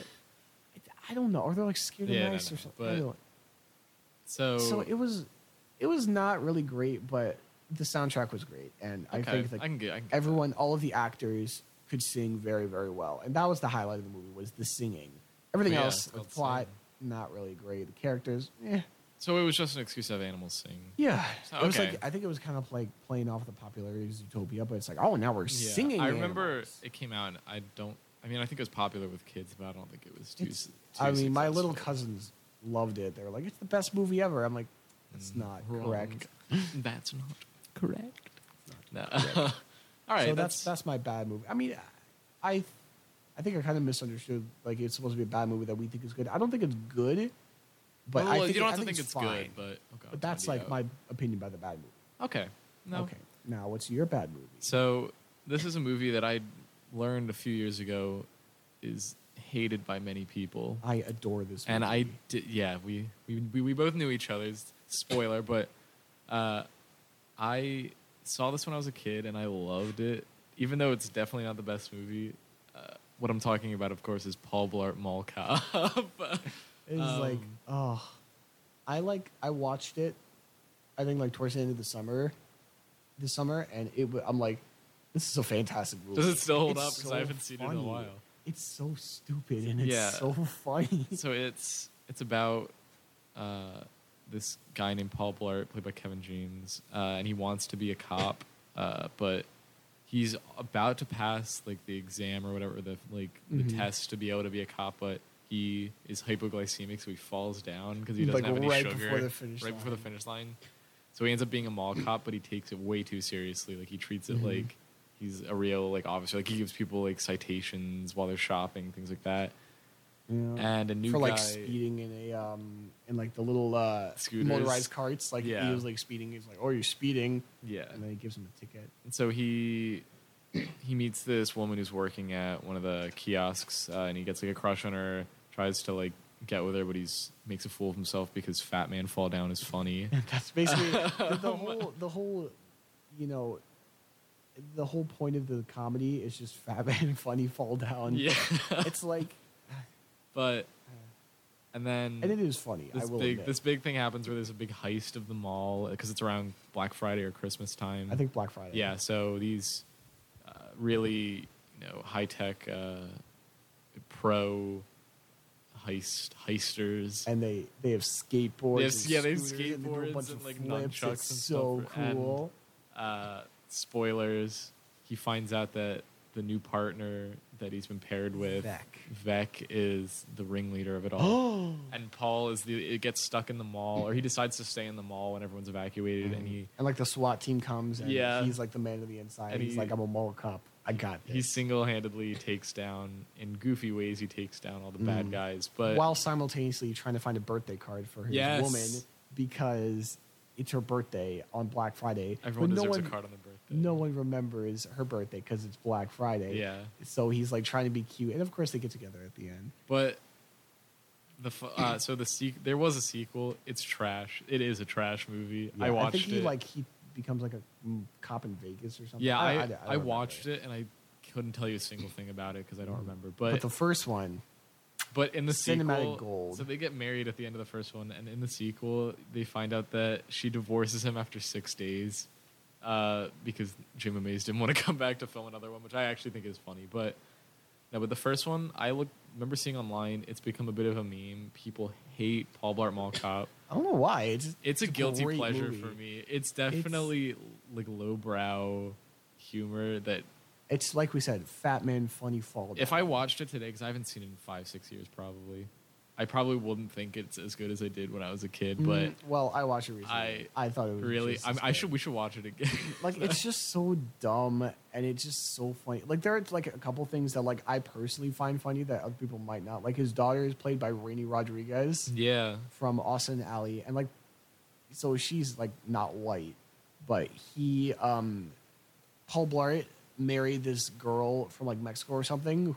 I don't know. Or they're like scared Yeah, of no, mice or something. I but- don't- So, so it was, it was not really great, but the soundtrack was great, and I okay, think like I can get. I can get everyone, all of the actors could sing very, very well, and that was the highlight of the movie was the singing. Everything Yeah, else, it's the called plot, not really great. The characters, eh. So it was just an excuse to have animals sing. Yeah, So, it was okay. like I think it was kind of like playing off the popularity of Zootopia, but it's like, oh, now we're Yeah. singing. I remember animals. it came out. and I don't. I mean, I think it was popular with kids, but I don't think it was too. It's- s- too I mean, my little successful. cousins loved it. They were like, "It's the best movie ever." I'm like, "It's Mm, not wrong. correct." That's not correct. No. All right. so that's that's my bad movie. I mean, I I think I kind of misunderstood. Like it's supposed to be a bad movie that we think is good. I don't think it's good, but well, I think you don't it- have to think it's good, but okay, But that's like my opinion about the bad movie. okay. No. Okay, now what's your bad movie? So this is a movie that I learned a few years ago is hated by many people. I adore this, movie. and I did. Yeah, we, we we we both knew each other's spoiler, but uh, I saw this when I was a kid and I loved it, even though it's definitely not the best movie. Uh, what I'm talking about, of course, is Paul Blart Mall Cop. It's like, Um, oh, I like. I watched it. I think like towards the end of the summer, this summer, and it. I'm like, this is a fantastic movie. Does it still hold It's up? 'Cause I haven't seen it in a while. It's so stupid and it's Yeah. so funny. so it's it's about uh, this guy named Paul Blart, played by Kevin James, uh, and he wants to be a cop, uh, but he's about to pass like the exam or whatever the like the Mhm. test to be able to be a cop, but he is hypoglycemic, so he falls down because he doesn't have any right sugar before the finish right before the finish line. So he ends up being a mall cop, but he takes it way too seriously. Like he treats it Mhm. like he's a real like officer. Like he gives people like citations while they're shopping, things like that. Yeah. And a new for like speeding in a um in like the little uh Scooters. motorized carts. Like Yeah. he was like speeding. He's like, "Oh, you're speeding," Yeah. and then he gives him a ticket. And so he he meets this woman who's working at one of the kiosks, uh, and he gets like a crush on her. Tries to like get with her, but he's makes a fool of himself because Fat Man Fall Down is funny. That's basically the, the whole the whole you know the whole point of the comedy is just fat man funny fall down. yeah, It's like but and then and it is funny. I this will big admit. this big thing happens where there's a big heist of the mall because it's around Black Friday or Christmas time. I think Black Friday. Yeah, so these uh, really, you know, high tech uh, pro heist heisters. And they they have skateboards. They have- and yeah, they have scooters, and they do a skateboards bunch and, of like, flips. nunchucks It's and so stuff, and- cool. uh, spoilers. he finds out that the new partner that he's been paired with, Veck. Veck is the ringleader of it all. and Paul is the it gets stuck in the mall, or he decides to stay in the mall when everyone's evacuated, and he and like the SWAT team comes, and Yeah. he's like the man of the inside. And he's he- like, I'm a mall cop. I got this. he single handedly takes down in goofy ways. He takes down all the bad guys, but while simultaneously trying to find a birthday card for his Yes. woman because it's her birthday on Black Friday. everyone but no deserves one, a card on the birthday. No one remembers her birthday because it's Black Friday. Yeah. So he's like trying to be cute, and of course they get together at the end. But the uh, so the sequ- there was a sequel. It's trash. It is a trash movie. I Yeah, watched think he it. like he becomes like a mm, cop in Vegas or something. yeah, I, I, don't remember watched it and I couldn't tell you a single thing about it because I don't remember. But But the first one, But in the Cinematic sequel, gold. so they get married at the end of the first one, and in the sequel, they find out that she divorces him after six days uh, because Jayma Mays didn't want to come back to film another one, which I actually think is funny. But no, but the first one, I look remember seeing online. It's become a bit of a meme. People hate Paul Blart Mall Cop. I don't know why. It's It's a guilty pleasure movie. for me. It's definitely like lowbrow humor that It's like we said, Fat Man Funny Fall. if I watched it today, because I haven't seen it in five, six years, probably, I probably wouldn't think it's as good as I did when I was a kid. But Mm, well, I watched it recently. I I, thought it was really, just I, as I good. should, we should watch it again. like it's just so dumb and it's just so funny. Like there are like a couple things that like I personally find funny that other people might not. Like his daughter is played by Raini Rodriguez yeah, from Austin & Ally, and like so she's like not white, but he um Paul Blart married this girl from like Mexico or something,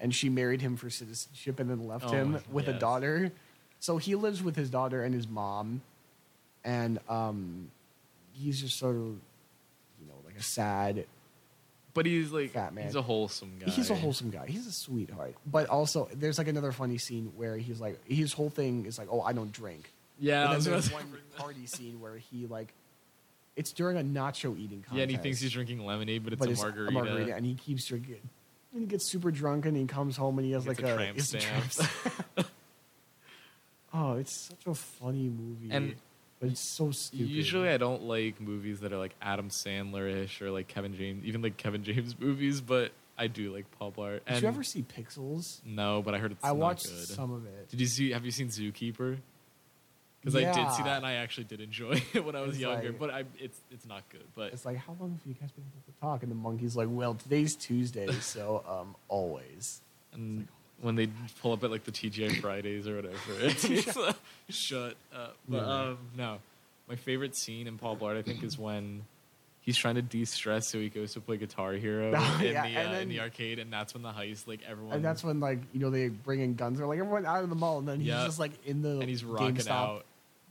and she married him for citizenship and then left Oh him with a daughter. So he lives with his daughter and his mom, and um he's just sort of you know like a sad but he's like, Fat man. he's a wholesome guy. He's a wholesome guy. He's a sweetheart. But also, there's like another funny scene where he's like, his whole thing is like, oh, I don't drink. Yeah, But then there's one that. party scene where he like, it's during a nacho eating contest. Yeah, and he thinks he's drinking lemonade, but it's, but a, it's margarita. and he keeps drinking. And he gets super drunk, and he comes home, and he has He like gets a a, tramp it's a stamp. stamp. oh, it's such a funny movie, And but it's so stupid. Usually, I don't like movies that are like Adam Sandler-ish or like Kevin James, even like Kevin James movies. But I do like Paul Blart. Did And you ever see Pixels? No, but I heard it's I not watched good. some of it. Did you see? Have you seen Zookeeper? Because I did see that, and I actually did enjoy it when I was It's younger. like- but I, it's it's not good. But It's like, how long have you guys been able to talk? And the monkey's like, well, today's Tuesday, so um, always. and when they pull up at like the TGI Fridays or whatever, it's like, shut up. But Yeah. um, no, my favorite scene in Paul Blart, I think, is when he's trying to de-stress, so he goes to play Guitar Hero Oh, in, yeah, the, uh, in the arcade, and that's when the heist, like everyone, And that's when, like, you know, they bring in guns. They're like, everyone out of the mall. And then he's just, like, in the and he's rocking GameStop out.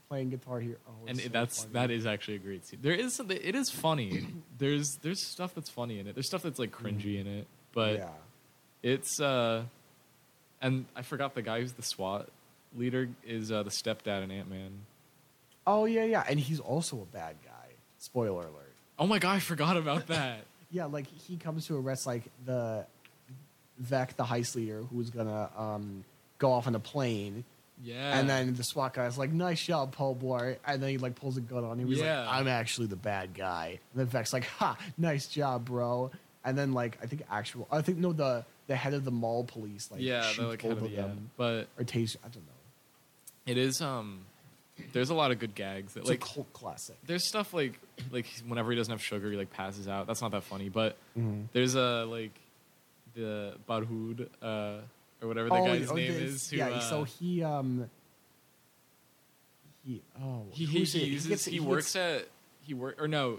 Playing Guitar Hero. Oh, and so that's funny. that is actually a great scene. There is something. It is funny. there's there's stuff that's funny in it. There's stuff that's like cringy in it, but yeah. it's uh, and I forgot the guy who's the SWAT leader is uh, the stepdad in Ant Man. Oh, yeah, yeah. And he's also a bad guy. Spoiler alert. Oh my god, I forgot about that. Yeah, like, he comes to arrest, like, the Veck, the heist leader, who's going to um, go off on a plane. Yeah, And then the SWAT guy's like, "Nice job, Paul Blart." And then he like pulls a gun on him. He's Yeah. like, "I'm actually the bad guy." And then Veck's like, "Ha, nice job, bro." And then like I think actual, I think no, the the head of the mall police like yeah, shoots like both of of the, yeah. them But or tase. I don't know. it is um, there's a lot of good gags that It's like a cult classic. there's stuff like like whenever he doesn't have sugar, he like passes out. That's not that funny, but Mhm. there's a like the Pahud uh, or whatever the Oh, guy's oh, name this- is. Who, yeah, uh, so he um he oh he he, he, uses, gets- he, gets- works at he work or no,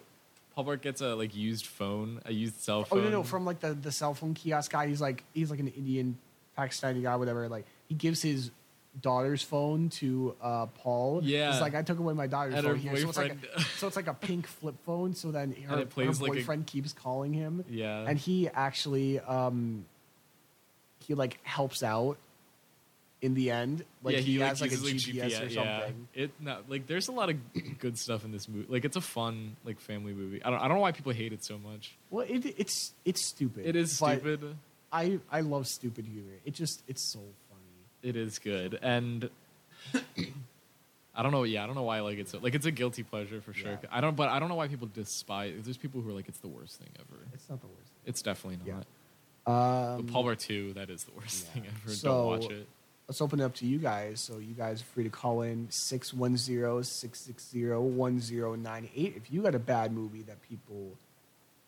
Paul Blart gets a like used phone, a used cell Oh phone. no, no, from like the the cell phone kiosk guy. He's like he's like an Indian Pakistani guy, whatever. Like he gives his daughter's phone to uh, Paul. Yeah. It's like I took away my daughter's And phone here. So it's, like a, so it's like a pink flip phone. So then her, her like a- boyfriend keeps calling him. Yeah. And he actually um he like helps out in the end. Like yeah, he, has like a uses, GPS, or Yeah, something. it no, like there's a lot of good stuff in this movie. Like it's a fun like family movie. I don't I don't know why people hate it so much. Well, it, it's it's stupid. It is stupid. I I love stupid humor. It just it's so funny. It is good, and I don't know. Yeah, I don't know why like it's a, like it's a guilty pleasure for sure. Yeah. I don't, but I don't know why people despise. There's people who are like it's the worst thing ever. It's not the worst. It's definitely Yeah. not. Um, Paul Blart Two, that is the worst yeah. thing ever. So- don't watch it. let's open it up to you guys. So you guys are free to call in 610-660-1098. If you got a bad movie that people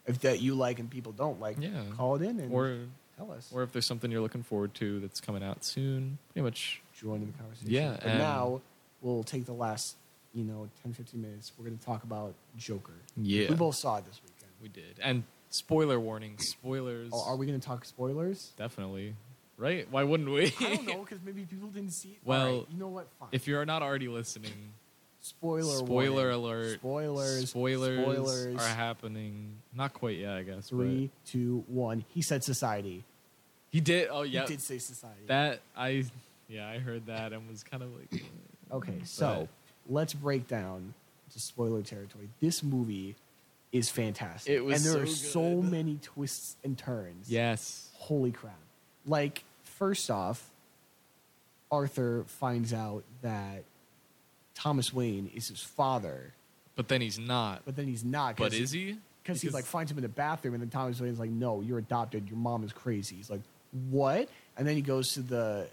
if that you like and people don't like, Yeah. call it in and Or tell us. or if there's something you're looking forward to that's coming out soon, pretty much. join in the conversation. Yeah, But and- now we'll take the last, you know, 10, 15 minutes. We're going to talk about Joker. Yeah. We both saw it this weekend. We did. And spoiler warning, spoilers. Oh, are we going to talk spoilers? Definitely. Right? Why wouldn't we? I don't know because maybe people didn't see it. Well, All right, you know what? Fine. if you're not already listening, spoiler spoiler warning. alert. Spoilers. Spoilers, Spoilers. are happening. Not quite yet, I guess. Three, but two, one. He said society. he did. Oh yeah. He did say society. That I yeah, I heard that and was kind of like Okay, so let's break down to spoiler territory. This movie is fantastic. It was and there so are so good. many twists and turns. yes. Holy crap. Like, first off, Arthur finds out that Thomas Wayne is his father, But then he's not. but then he's not. But is he? Because he like finds him in the bathroom, and then Thomas Wayne's like, "No, you're adopted. Your mom is crazy." He's like, "What?" And then he goes to the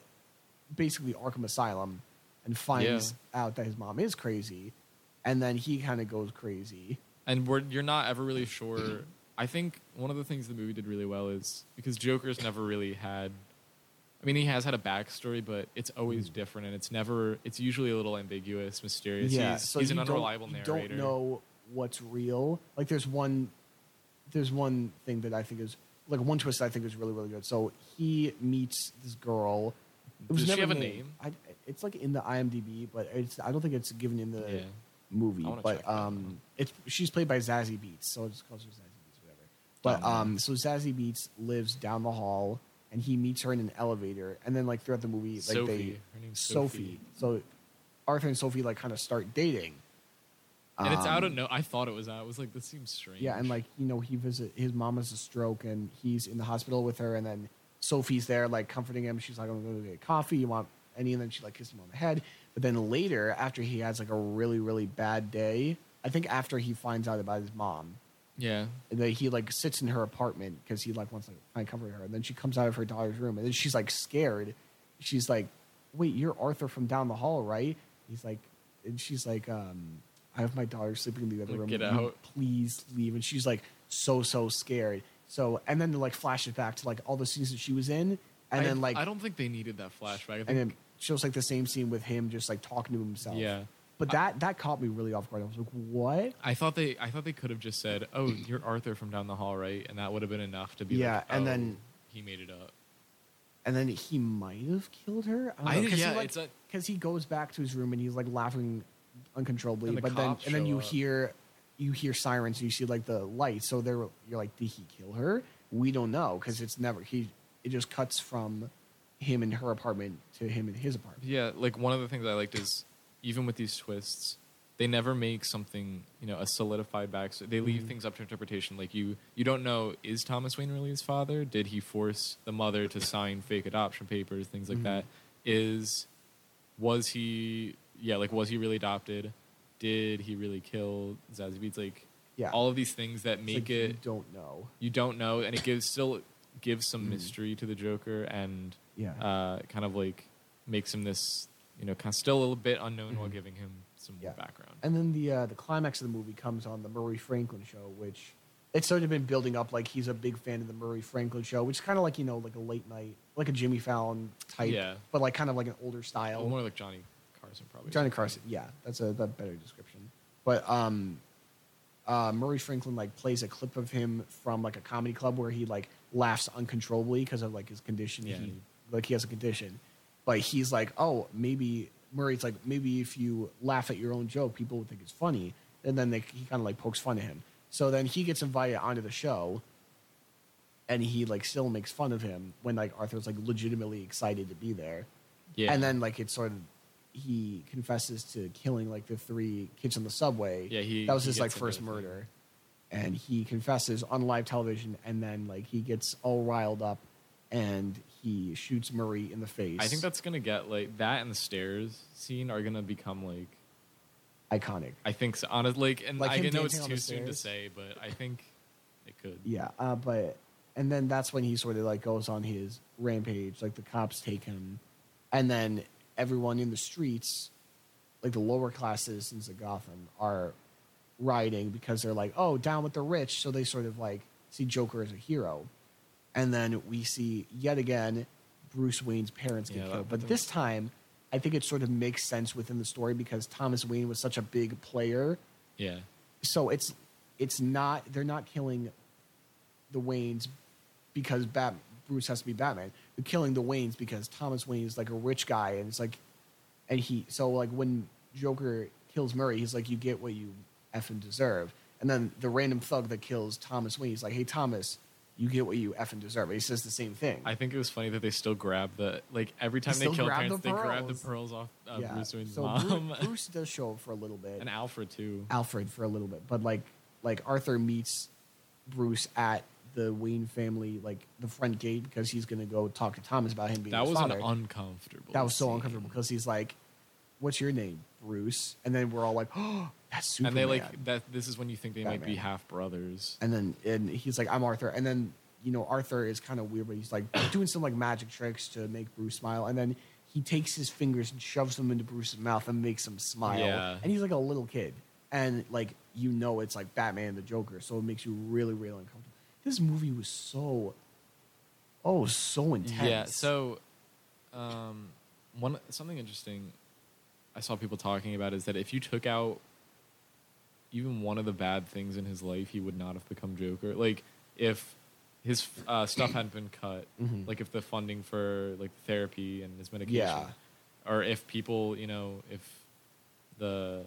basically Arkham Asylum and finds out that his mom is crazy, and then he kind of goes crazy. And we're you're not ever really sure. I think one of the things the movie did really well is because Joker's never really had. I mean, he has had a backstory, but it's always mm. different, and it's never. It's usually a little ambiguous, mysterious. yeah, he's, so he's an you don't- you don't know what's real. Like, there's one, there's one thing that I think is like one twist I think is really really good. So he meets this girl. It was Does she never have a name? I, it's like in the IMDb, but it's I don't think it's given in the Yeah. Movie. But um, it's she's played by Zazie Beetz, so it just calls her Zazie Beetz, whatever. But Oh, um, so Zazie Beetz lives down the hall, and he meets her in an elevator, and then like throughout the movie, like Sophie. they Her name's Sophie. Sophie. So Arthur and Sophie like kind of start dating. and it's out of Um, no. I thought it was out. I was like, this seems strange. Yeah, and like you know, he visit his mom has a stroke, and he's in the hospital with her, and then Sophie's there like comforting him. She's like, "I'm going to get coffee. You want any?" And then she like kisses him on the head. But then later, after he has like a really really bad day, I think after he finds out about his mom, yeah, And that he like sits in her apartment because he like wants to find comfort her, and then she comes out of her daughter's room, and then she's like scared. She's like, "Wait, you're Arthur from down the hall, right?" He's like, and she's like, um, "I have my daughter sleeping in the other Like, room. get out." please leave." And she's like, so so scared. So and then they like flash it back to like all the scenes that she was in, and I, then like I don't think they needed that flashback. I think, and then shows like the same scene with him just like talking to himself. yeah. But that that caught me really off guard. I was like, "What?" I thought they I thought they could have just said, "Oh, you're Arthur from down the hall, right?" And that would have been enough to be Yeah, like, and "Oh, then- he made it up. and then he might have killed her. I, I- don't know, cause yeah, he, like, a- because he goes back to his room and he's like laughing uncontrollably. The but then and then you up. hear you hear sirens. You see like the lights. So they're you're like, did he kill her? We don't know because it's never he. It just cuts from him in her apartment to him in his apartment. Yeah, like one of the things I liked is even with these twists, they never make something you know a solidified backstory. They leave Mhm. things up to interpretation. Like you, you don't know is Thomas Wayne really his father? Did he force the mother to sign fake adoption papers? Things like Mhm. that. Is was he? Yeah, like was he really adopted? Did he really kill Zazie Beetz? Like Yeah, all of these things that make like, it you don't know. you don't know, and it gives still gives some Mhm. mystery to the Joker and Yeah, uh, kind of like makes him this, you know, kind of still a little bit unknown while Mhm. giving him some Yeah. background. and then the uh, the climax of the movie comes on the Murray Franklin show, which it's sort of been building up like he's a big fan of the Murray Franklin show, which is kind of like you know like a late night, like a Jimmy Fallon type, Yeah. but like kind of like an older style. Well, more like Johnny Carson, probably. Johnny Carson, yeah, that's a that better description. But um, uh, Murray Franklin like plays a clip of him from like a comedy club where he like laughs uncontrollably because of like his condition. Yeah. He, like he has a condition, but he's like, oh, maybe Murray's like maybe if you laugh at your own joke, people would think it's funny, and then they, he kind of like pokes fun at him. So then he gets invited onto the show, and he like still makes fun of him when like Arthur's like legitimately excited to be there. Yeah. And then like it's sort of he confesses to killing like the three kids on the subway. Yeah, he- that was he his like first the thing. murder. And he confesses on live television and then like he gets all riled up and he shoots Murray in the face. I think that's gonna get like that and the stairs scene are gonna become like iconic. I think so. Honestly, like, and Like I know it's too soon to say, but I think it could. Yeah, uh, but and then that's when he sort of like goes on his rampage. Like the cops take him, and then everyone in the streets, like the lower class citizens of Gotham, are rioting because they're like, "Oh, down with the rich." So they sort of like see Joker as a hero, and then we see yet again Bruce Wayne's parents get Yeah, killed. But this time, I think it sort of makes sense within the story because Thomas Wayne was such a big player Yeah. so it's it's not they're not killing the Waynes because Bat Bruce has to be Batman. They're killing the Waynes because Thomas Wayne is like a rich guy and it's like and he so like when Joker kills Murray, he's like, You get what you effing deserve. And then the random thug that kills Thomas Wayne, he's like, Hey Thomas, you get what you effing deserve. He says the same thing. I think it was funny that they still grab the like every time they, still kill parents, the they grab the pearls. off uh, yeah. Bruce Wayne's so mom Bruce, Bruce does show up for a little bit. and Alfred too. Alfred for a little bit, but like like Arthur meets Bruce at the Wayne family like the front gate because he's gonna go talk to Thomas about him being That his was father. an uncomfortable. that was so scene. uncomfortable because he's like, "What's your name, Bruce?" And then we're all like, "Oh, that's Superman." And they like that. This is when you think they might be half brothers. and then and he's like, "I'm Arthur," and then you know Arthur is kind of weird, but he's like doing some like magic tricks to make Bruce smile, and then he takes his fingers and shoves them into Bruce's mouth and makes him smile, Yeah. and he's like a little kid, and like you know it's like Batman and the Joker, so it makes you really really uncomfortable. This movie was so, oh, so intense. Yeah. So, um, one something interesting I saw people talking about is that if you took out even one of the bad things in his life, he would not have become Joker. Like if his uh, stuff hadn't been cut, Mhm. like if the funding for like therapy and his medication, Yeah. or if people, you know, if the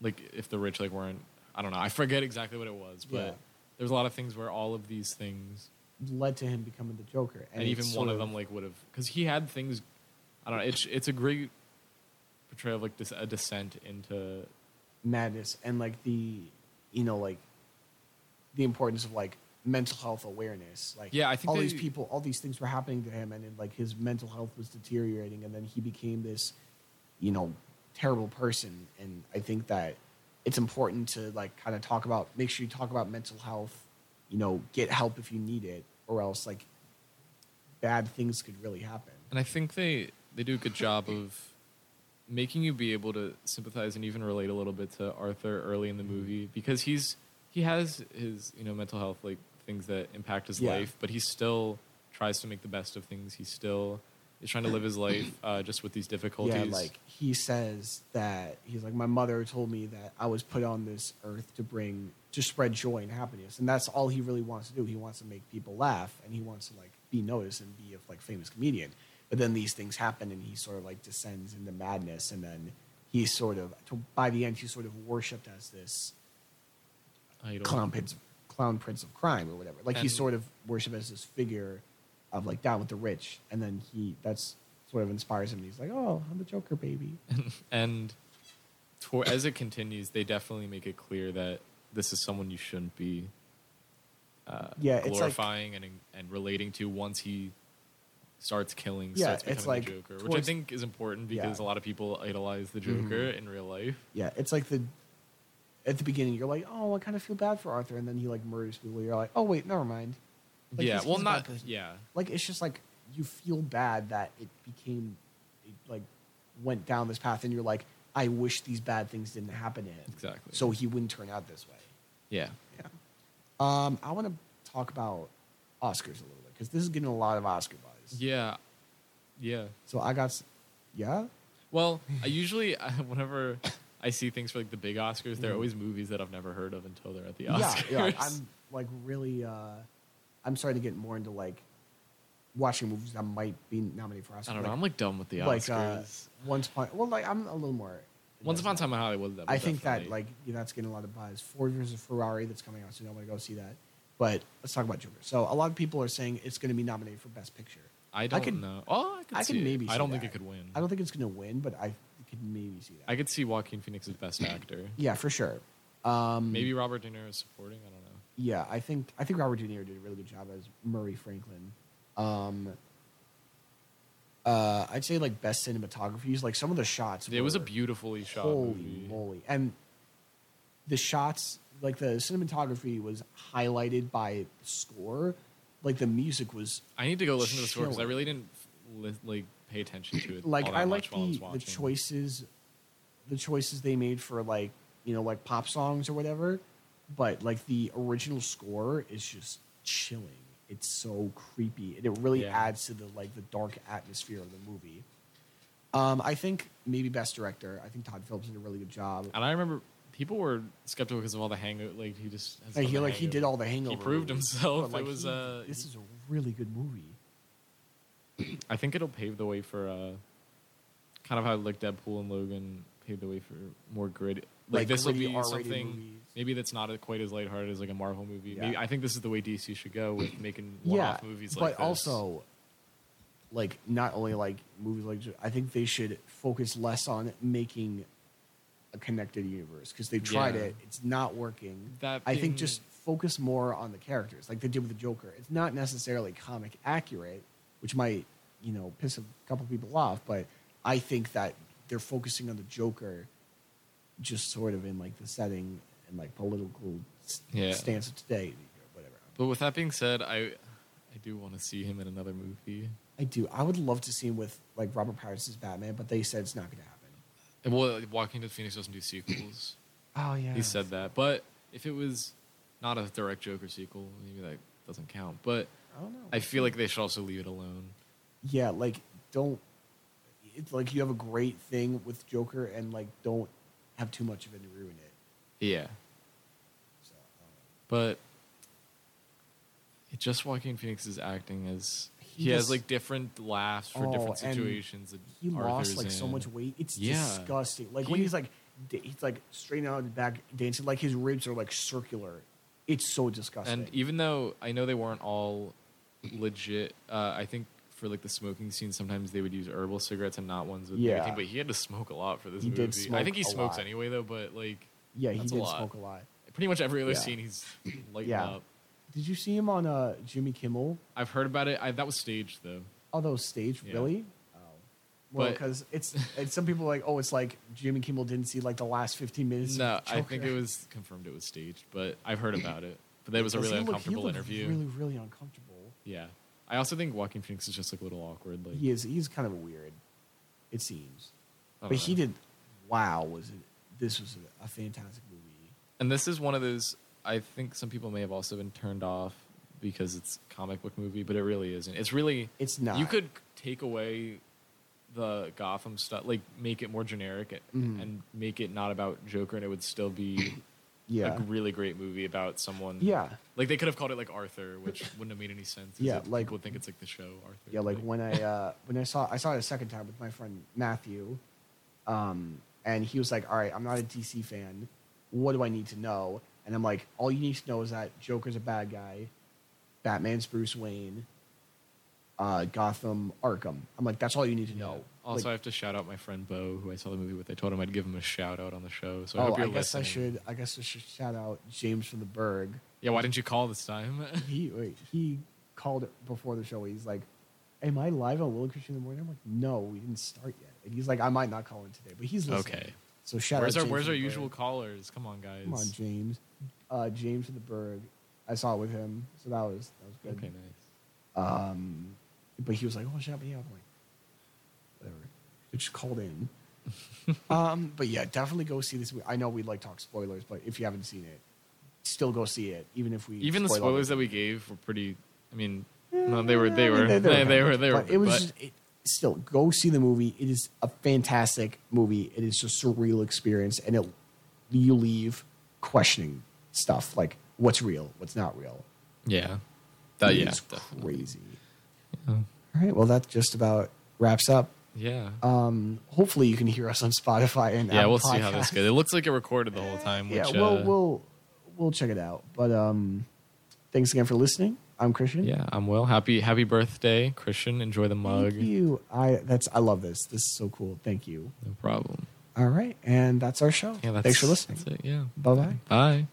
like if the rich like weren't, I don't know, I forget exactly what it was, but Yeah. there's a lot of things where all of these things led to him becoming the Joker, and, it's even one of them like would have because he had things i don't know it's it's a great portrayal of like this a descent into madness and like the you know like the importance of like mental health awareness. Like Yeah, I think all they- these people all these things were happening to him and then, like his mental health was deteriorating and then he became this you know terrible person. And i think that it's important to like kind of talk about make sure you talk about mental health you know get help if you need it or else like bad things could really happen. And i think they they do a good job of making you be able to sympathize and even relate a little bit to arthur early in the movie because he's he has his you know mental health like things that impact his Yeah. life but he still tries to make the best of things he still is trying to live his life uh, just with these difficulties Yeah, like he says that he's like my mother told me that I was put on this earth to bring to spread joy and happiness, and that's all he really wants to do. He wants to make people laugh, and he wants to like be noticed and be a like famous comedian. But then these things happen, and he sort of like descends into madness, and then he's sort of by the end he's sort of worshipped as this clown prince, clown prince of crime or whatever. Like he's sort of worshipped as this figure of like down with the rich, and then he that's sort of inspires him. He's like, oh, I'm the Joker, baby. and as it continues, they definitely make it clear that this is someone you shouldn't be uh, Yeah, it's like- glorifying and and relating to once he starts killing, Yeah, starts it's becoming like the Joker, which I think is important because Yeah. Mm-hmm. a lot of people idolize the Joker in real life. Yeah, it's like the at the beginning you're like, oh, I kind of feel bad for Arthur, and then he like murders people. You're like, oh wait, never mind. Like, yeah, he's- well, he's not yeah. Like it's just like you feel bad that it became, it like went down this path, and you're like, I wish these bad things didn't happen to him. Exactly. So he wouldn't turn out this way. Yeah. Yeah. Um, I want to talk about Oscars a little bit because this is getting a lot of Oscar buzz. Yeah. Yeah. So I got, yeah. Well, I usually whenever I see things for like the big Oscars, they're Mhm. always movies that I've never heard of until they're at the Oscars. yeah. I'm like really. Uh, I'm starting to get more into like watching movies that might be nominated for Oscars. I don't know. Like, I'm like done with the like Oscars. uh, Once Upon. Well, like I'm a little more. Once Upon a Time in Hollywood. That I think that definitely- like yeah, that's getting a lot of buzz. Ford versus Ferrari that's coming out soon. I want to go see that. But let's talk about Joker. So a lot of people are saying it's going to be nominated for Best Picture. I don't could- know. Oh, I could I see can it. maybe. I don't think it could win. I don't think it's going to win, but I could maybe see that. I could see Joaquin Phoenix as best actor. yeah, for sure. Um, Maybe Robert De Niro is supporting. I don't know. Yeah, I think I think Robert De Niro did a really good job as Murray Franklin. Um, uh, I'd say like best cinematography. is Like some of the shots. It was a beautifully shot Holy movie. moly! And the shots, like the cinematography, was highlighted by the score. Like the music was I need to go listen to the score because I really didn't li- like pay attention to it. like I like while I was the, the choices, the choices they made for like you know like pop songs or whatever. But like the original score is just chilling. It's so creepy, and it really Yeah. adds to the like the dark atmosphere of the movie. Um, I think maybe best director. I think Todd Phillips did a really good job. And I remember people were skeptical because of all the hangover. Like he just has Like, done he the like he Hangover. did all the hangover. He proved movies, himself. but, like, it was he- uh, this is a really good movie. I think it'll pave the way for uh, kind of how like Deadpool and Logan paved the way for more gritty. Like, Like this will gritty be R-rated something movies. maybe that's not quite as lighthearted as like a Marvel movie. Yeah. Maybe I think this is the way DC should go with making one-off movies but like this. But also like not only like movies like I think they should focus less on making a connected universe because they tried Yeah. it, it's not working. That I think just focus more on the characters, like they did with the Joker. It's not necessarily comic accurate, which might you know piss a couple people off, but I think that they're focusing on the Joker, just sort of in like the setting and like political Yeah. stance of today, or whatever. But with that being said, I I do want to see him in another movie. I do. I would love to see him with like Robert Pattinson's Batman, but they said it's not going to happen. Well, Walking Dead Phoenix doesn't do sequels. Oh yeah, He said that. But if it was not a direct Joker sequel, maybe that doesn't count. But I don't know. I feel like they should also leave it alone. yeah, like don't. It's like you have a great thing with Joker, and like don't have too much of it to ruin it. Yeah. So, But it just Joaquin Phoenix's acting is He he, has like different laughs for Oh, different situations. he lost Arthur's like so much weight. It's Yeah. disgusting. Like when he's like he's like straight out of the back dancing, like his ribs are like circular. It's so disgusting. And even though I know they weren't all legit, uh, I think for like the smoking scene, sometimes they would use herbal cigarettes and not ones with Yeah. nicotine. But he had to smoke a lot for this He movie. did I think he smokes lot. anyway, though. But like, yeah, he that's a did smoke a lot. pretty much every other Yeah. scene, he's lighting Yeah. up. Did you see him on uh, Jimmy Kimmel? I've heard about it. I, that was staged though. Oh, those stage Yeah. really? Oh, well, But- because it's, it's some people are like, oh, it's like Jimmy Kimmel didn't see like the last fifteen minutes. of No, I think it was confirmed it was staged, but I've heard about it. But that was a really he looked- he uncomfortable looked interview. Really, really uncomfortable. Yeah, I also think Joaquin Phoenix is just like a little awkward. Like, He is. He's kind of weird. It seems, I don't but he know. did. Wow, was it? This was a, a fantastic movie. And this is one of those. I think some people may have also been turned off because it's comic book movie, but it really isn't. It's really. It's not. You could take away the Gotham stuff, like make it more generic Mhm. and make it not about Joker, and it would still be Yeah. a really great movie about someone. Yeah. Like they could have called it like Arthur, which wouldn't have made any sense. Yeah, like- people would think it's like the show Arthur. Yeah, like when I uh, when I saw I saw it a second time with my friend Matthew, um, and he was like, "All right, I'm not a DC fan. What do I need to know?" And I'm like, "All you need to know is that Joker's a bad guy, Batman's Bruce Wayne, uh, Gotham Arkham." I'm like, "That's all you need to know." Also, I Like, have to shout out my friend Bo, who I saw the movie with. I told him I'd give him a shout out on the show. So I oh, hope I you're guess I should. I guess I should shout out James from the Berg. Yeah, why didn't you call this time? He wait, he called it before the show. He's like, "Am I live on Will and Christian in the morning?" I'm like, "No, we didn't start yet." And he's like, "I might not call in today, but he's listening." Okay. So shout where's out. our James Where's from our the usual callers? Come on, guys. Come on, James. Uh, James from the Berg. I saw it with him, so that was that was good. Okay, nice. Um, but he was like, "Oh, shout me out." I'm like, whatever. They just called in. um, but yeah, definitely go see this. movie. I know we like talk spoilers, but if you haven't seen it, still go see it. Even if we Even the spoil spoilers that we gave were pretty. I mean, no, they were. They were. They, they, kinda were. They were. But it was but- just, it, still go see the movie. It is a fantastic movie. It is just a surreal experience, and it you leave questioning stuff like what's real, what's not real. yeah. That, yeah. is definitely. crazy. Yeah. All right, well that just about wraps up. Yeah. Um, hopefully you can hear us on Spotify and yeah, we'll see how this goes. It looks like it recorded the whole time. Which, yeah, we'll uh, we'll we'll check it out. But um, thanks again for listening. I'm Christian. Yeah, I'm Will. Happy Happy birthday, Christian. Enjoy the mug. Thank you. I that's I love this. This is so cool. Thank you. No problem. All right, and that's our show. Yeah, that's, Thanks for listening. That's it. Yeah. Bye bye. Bye.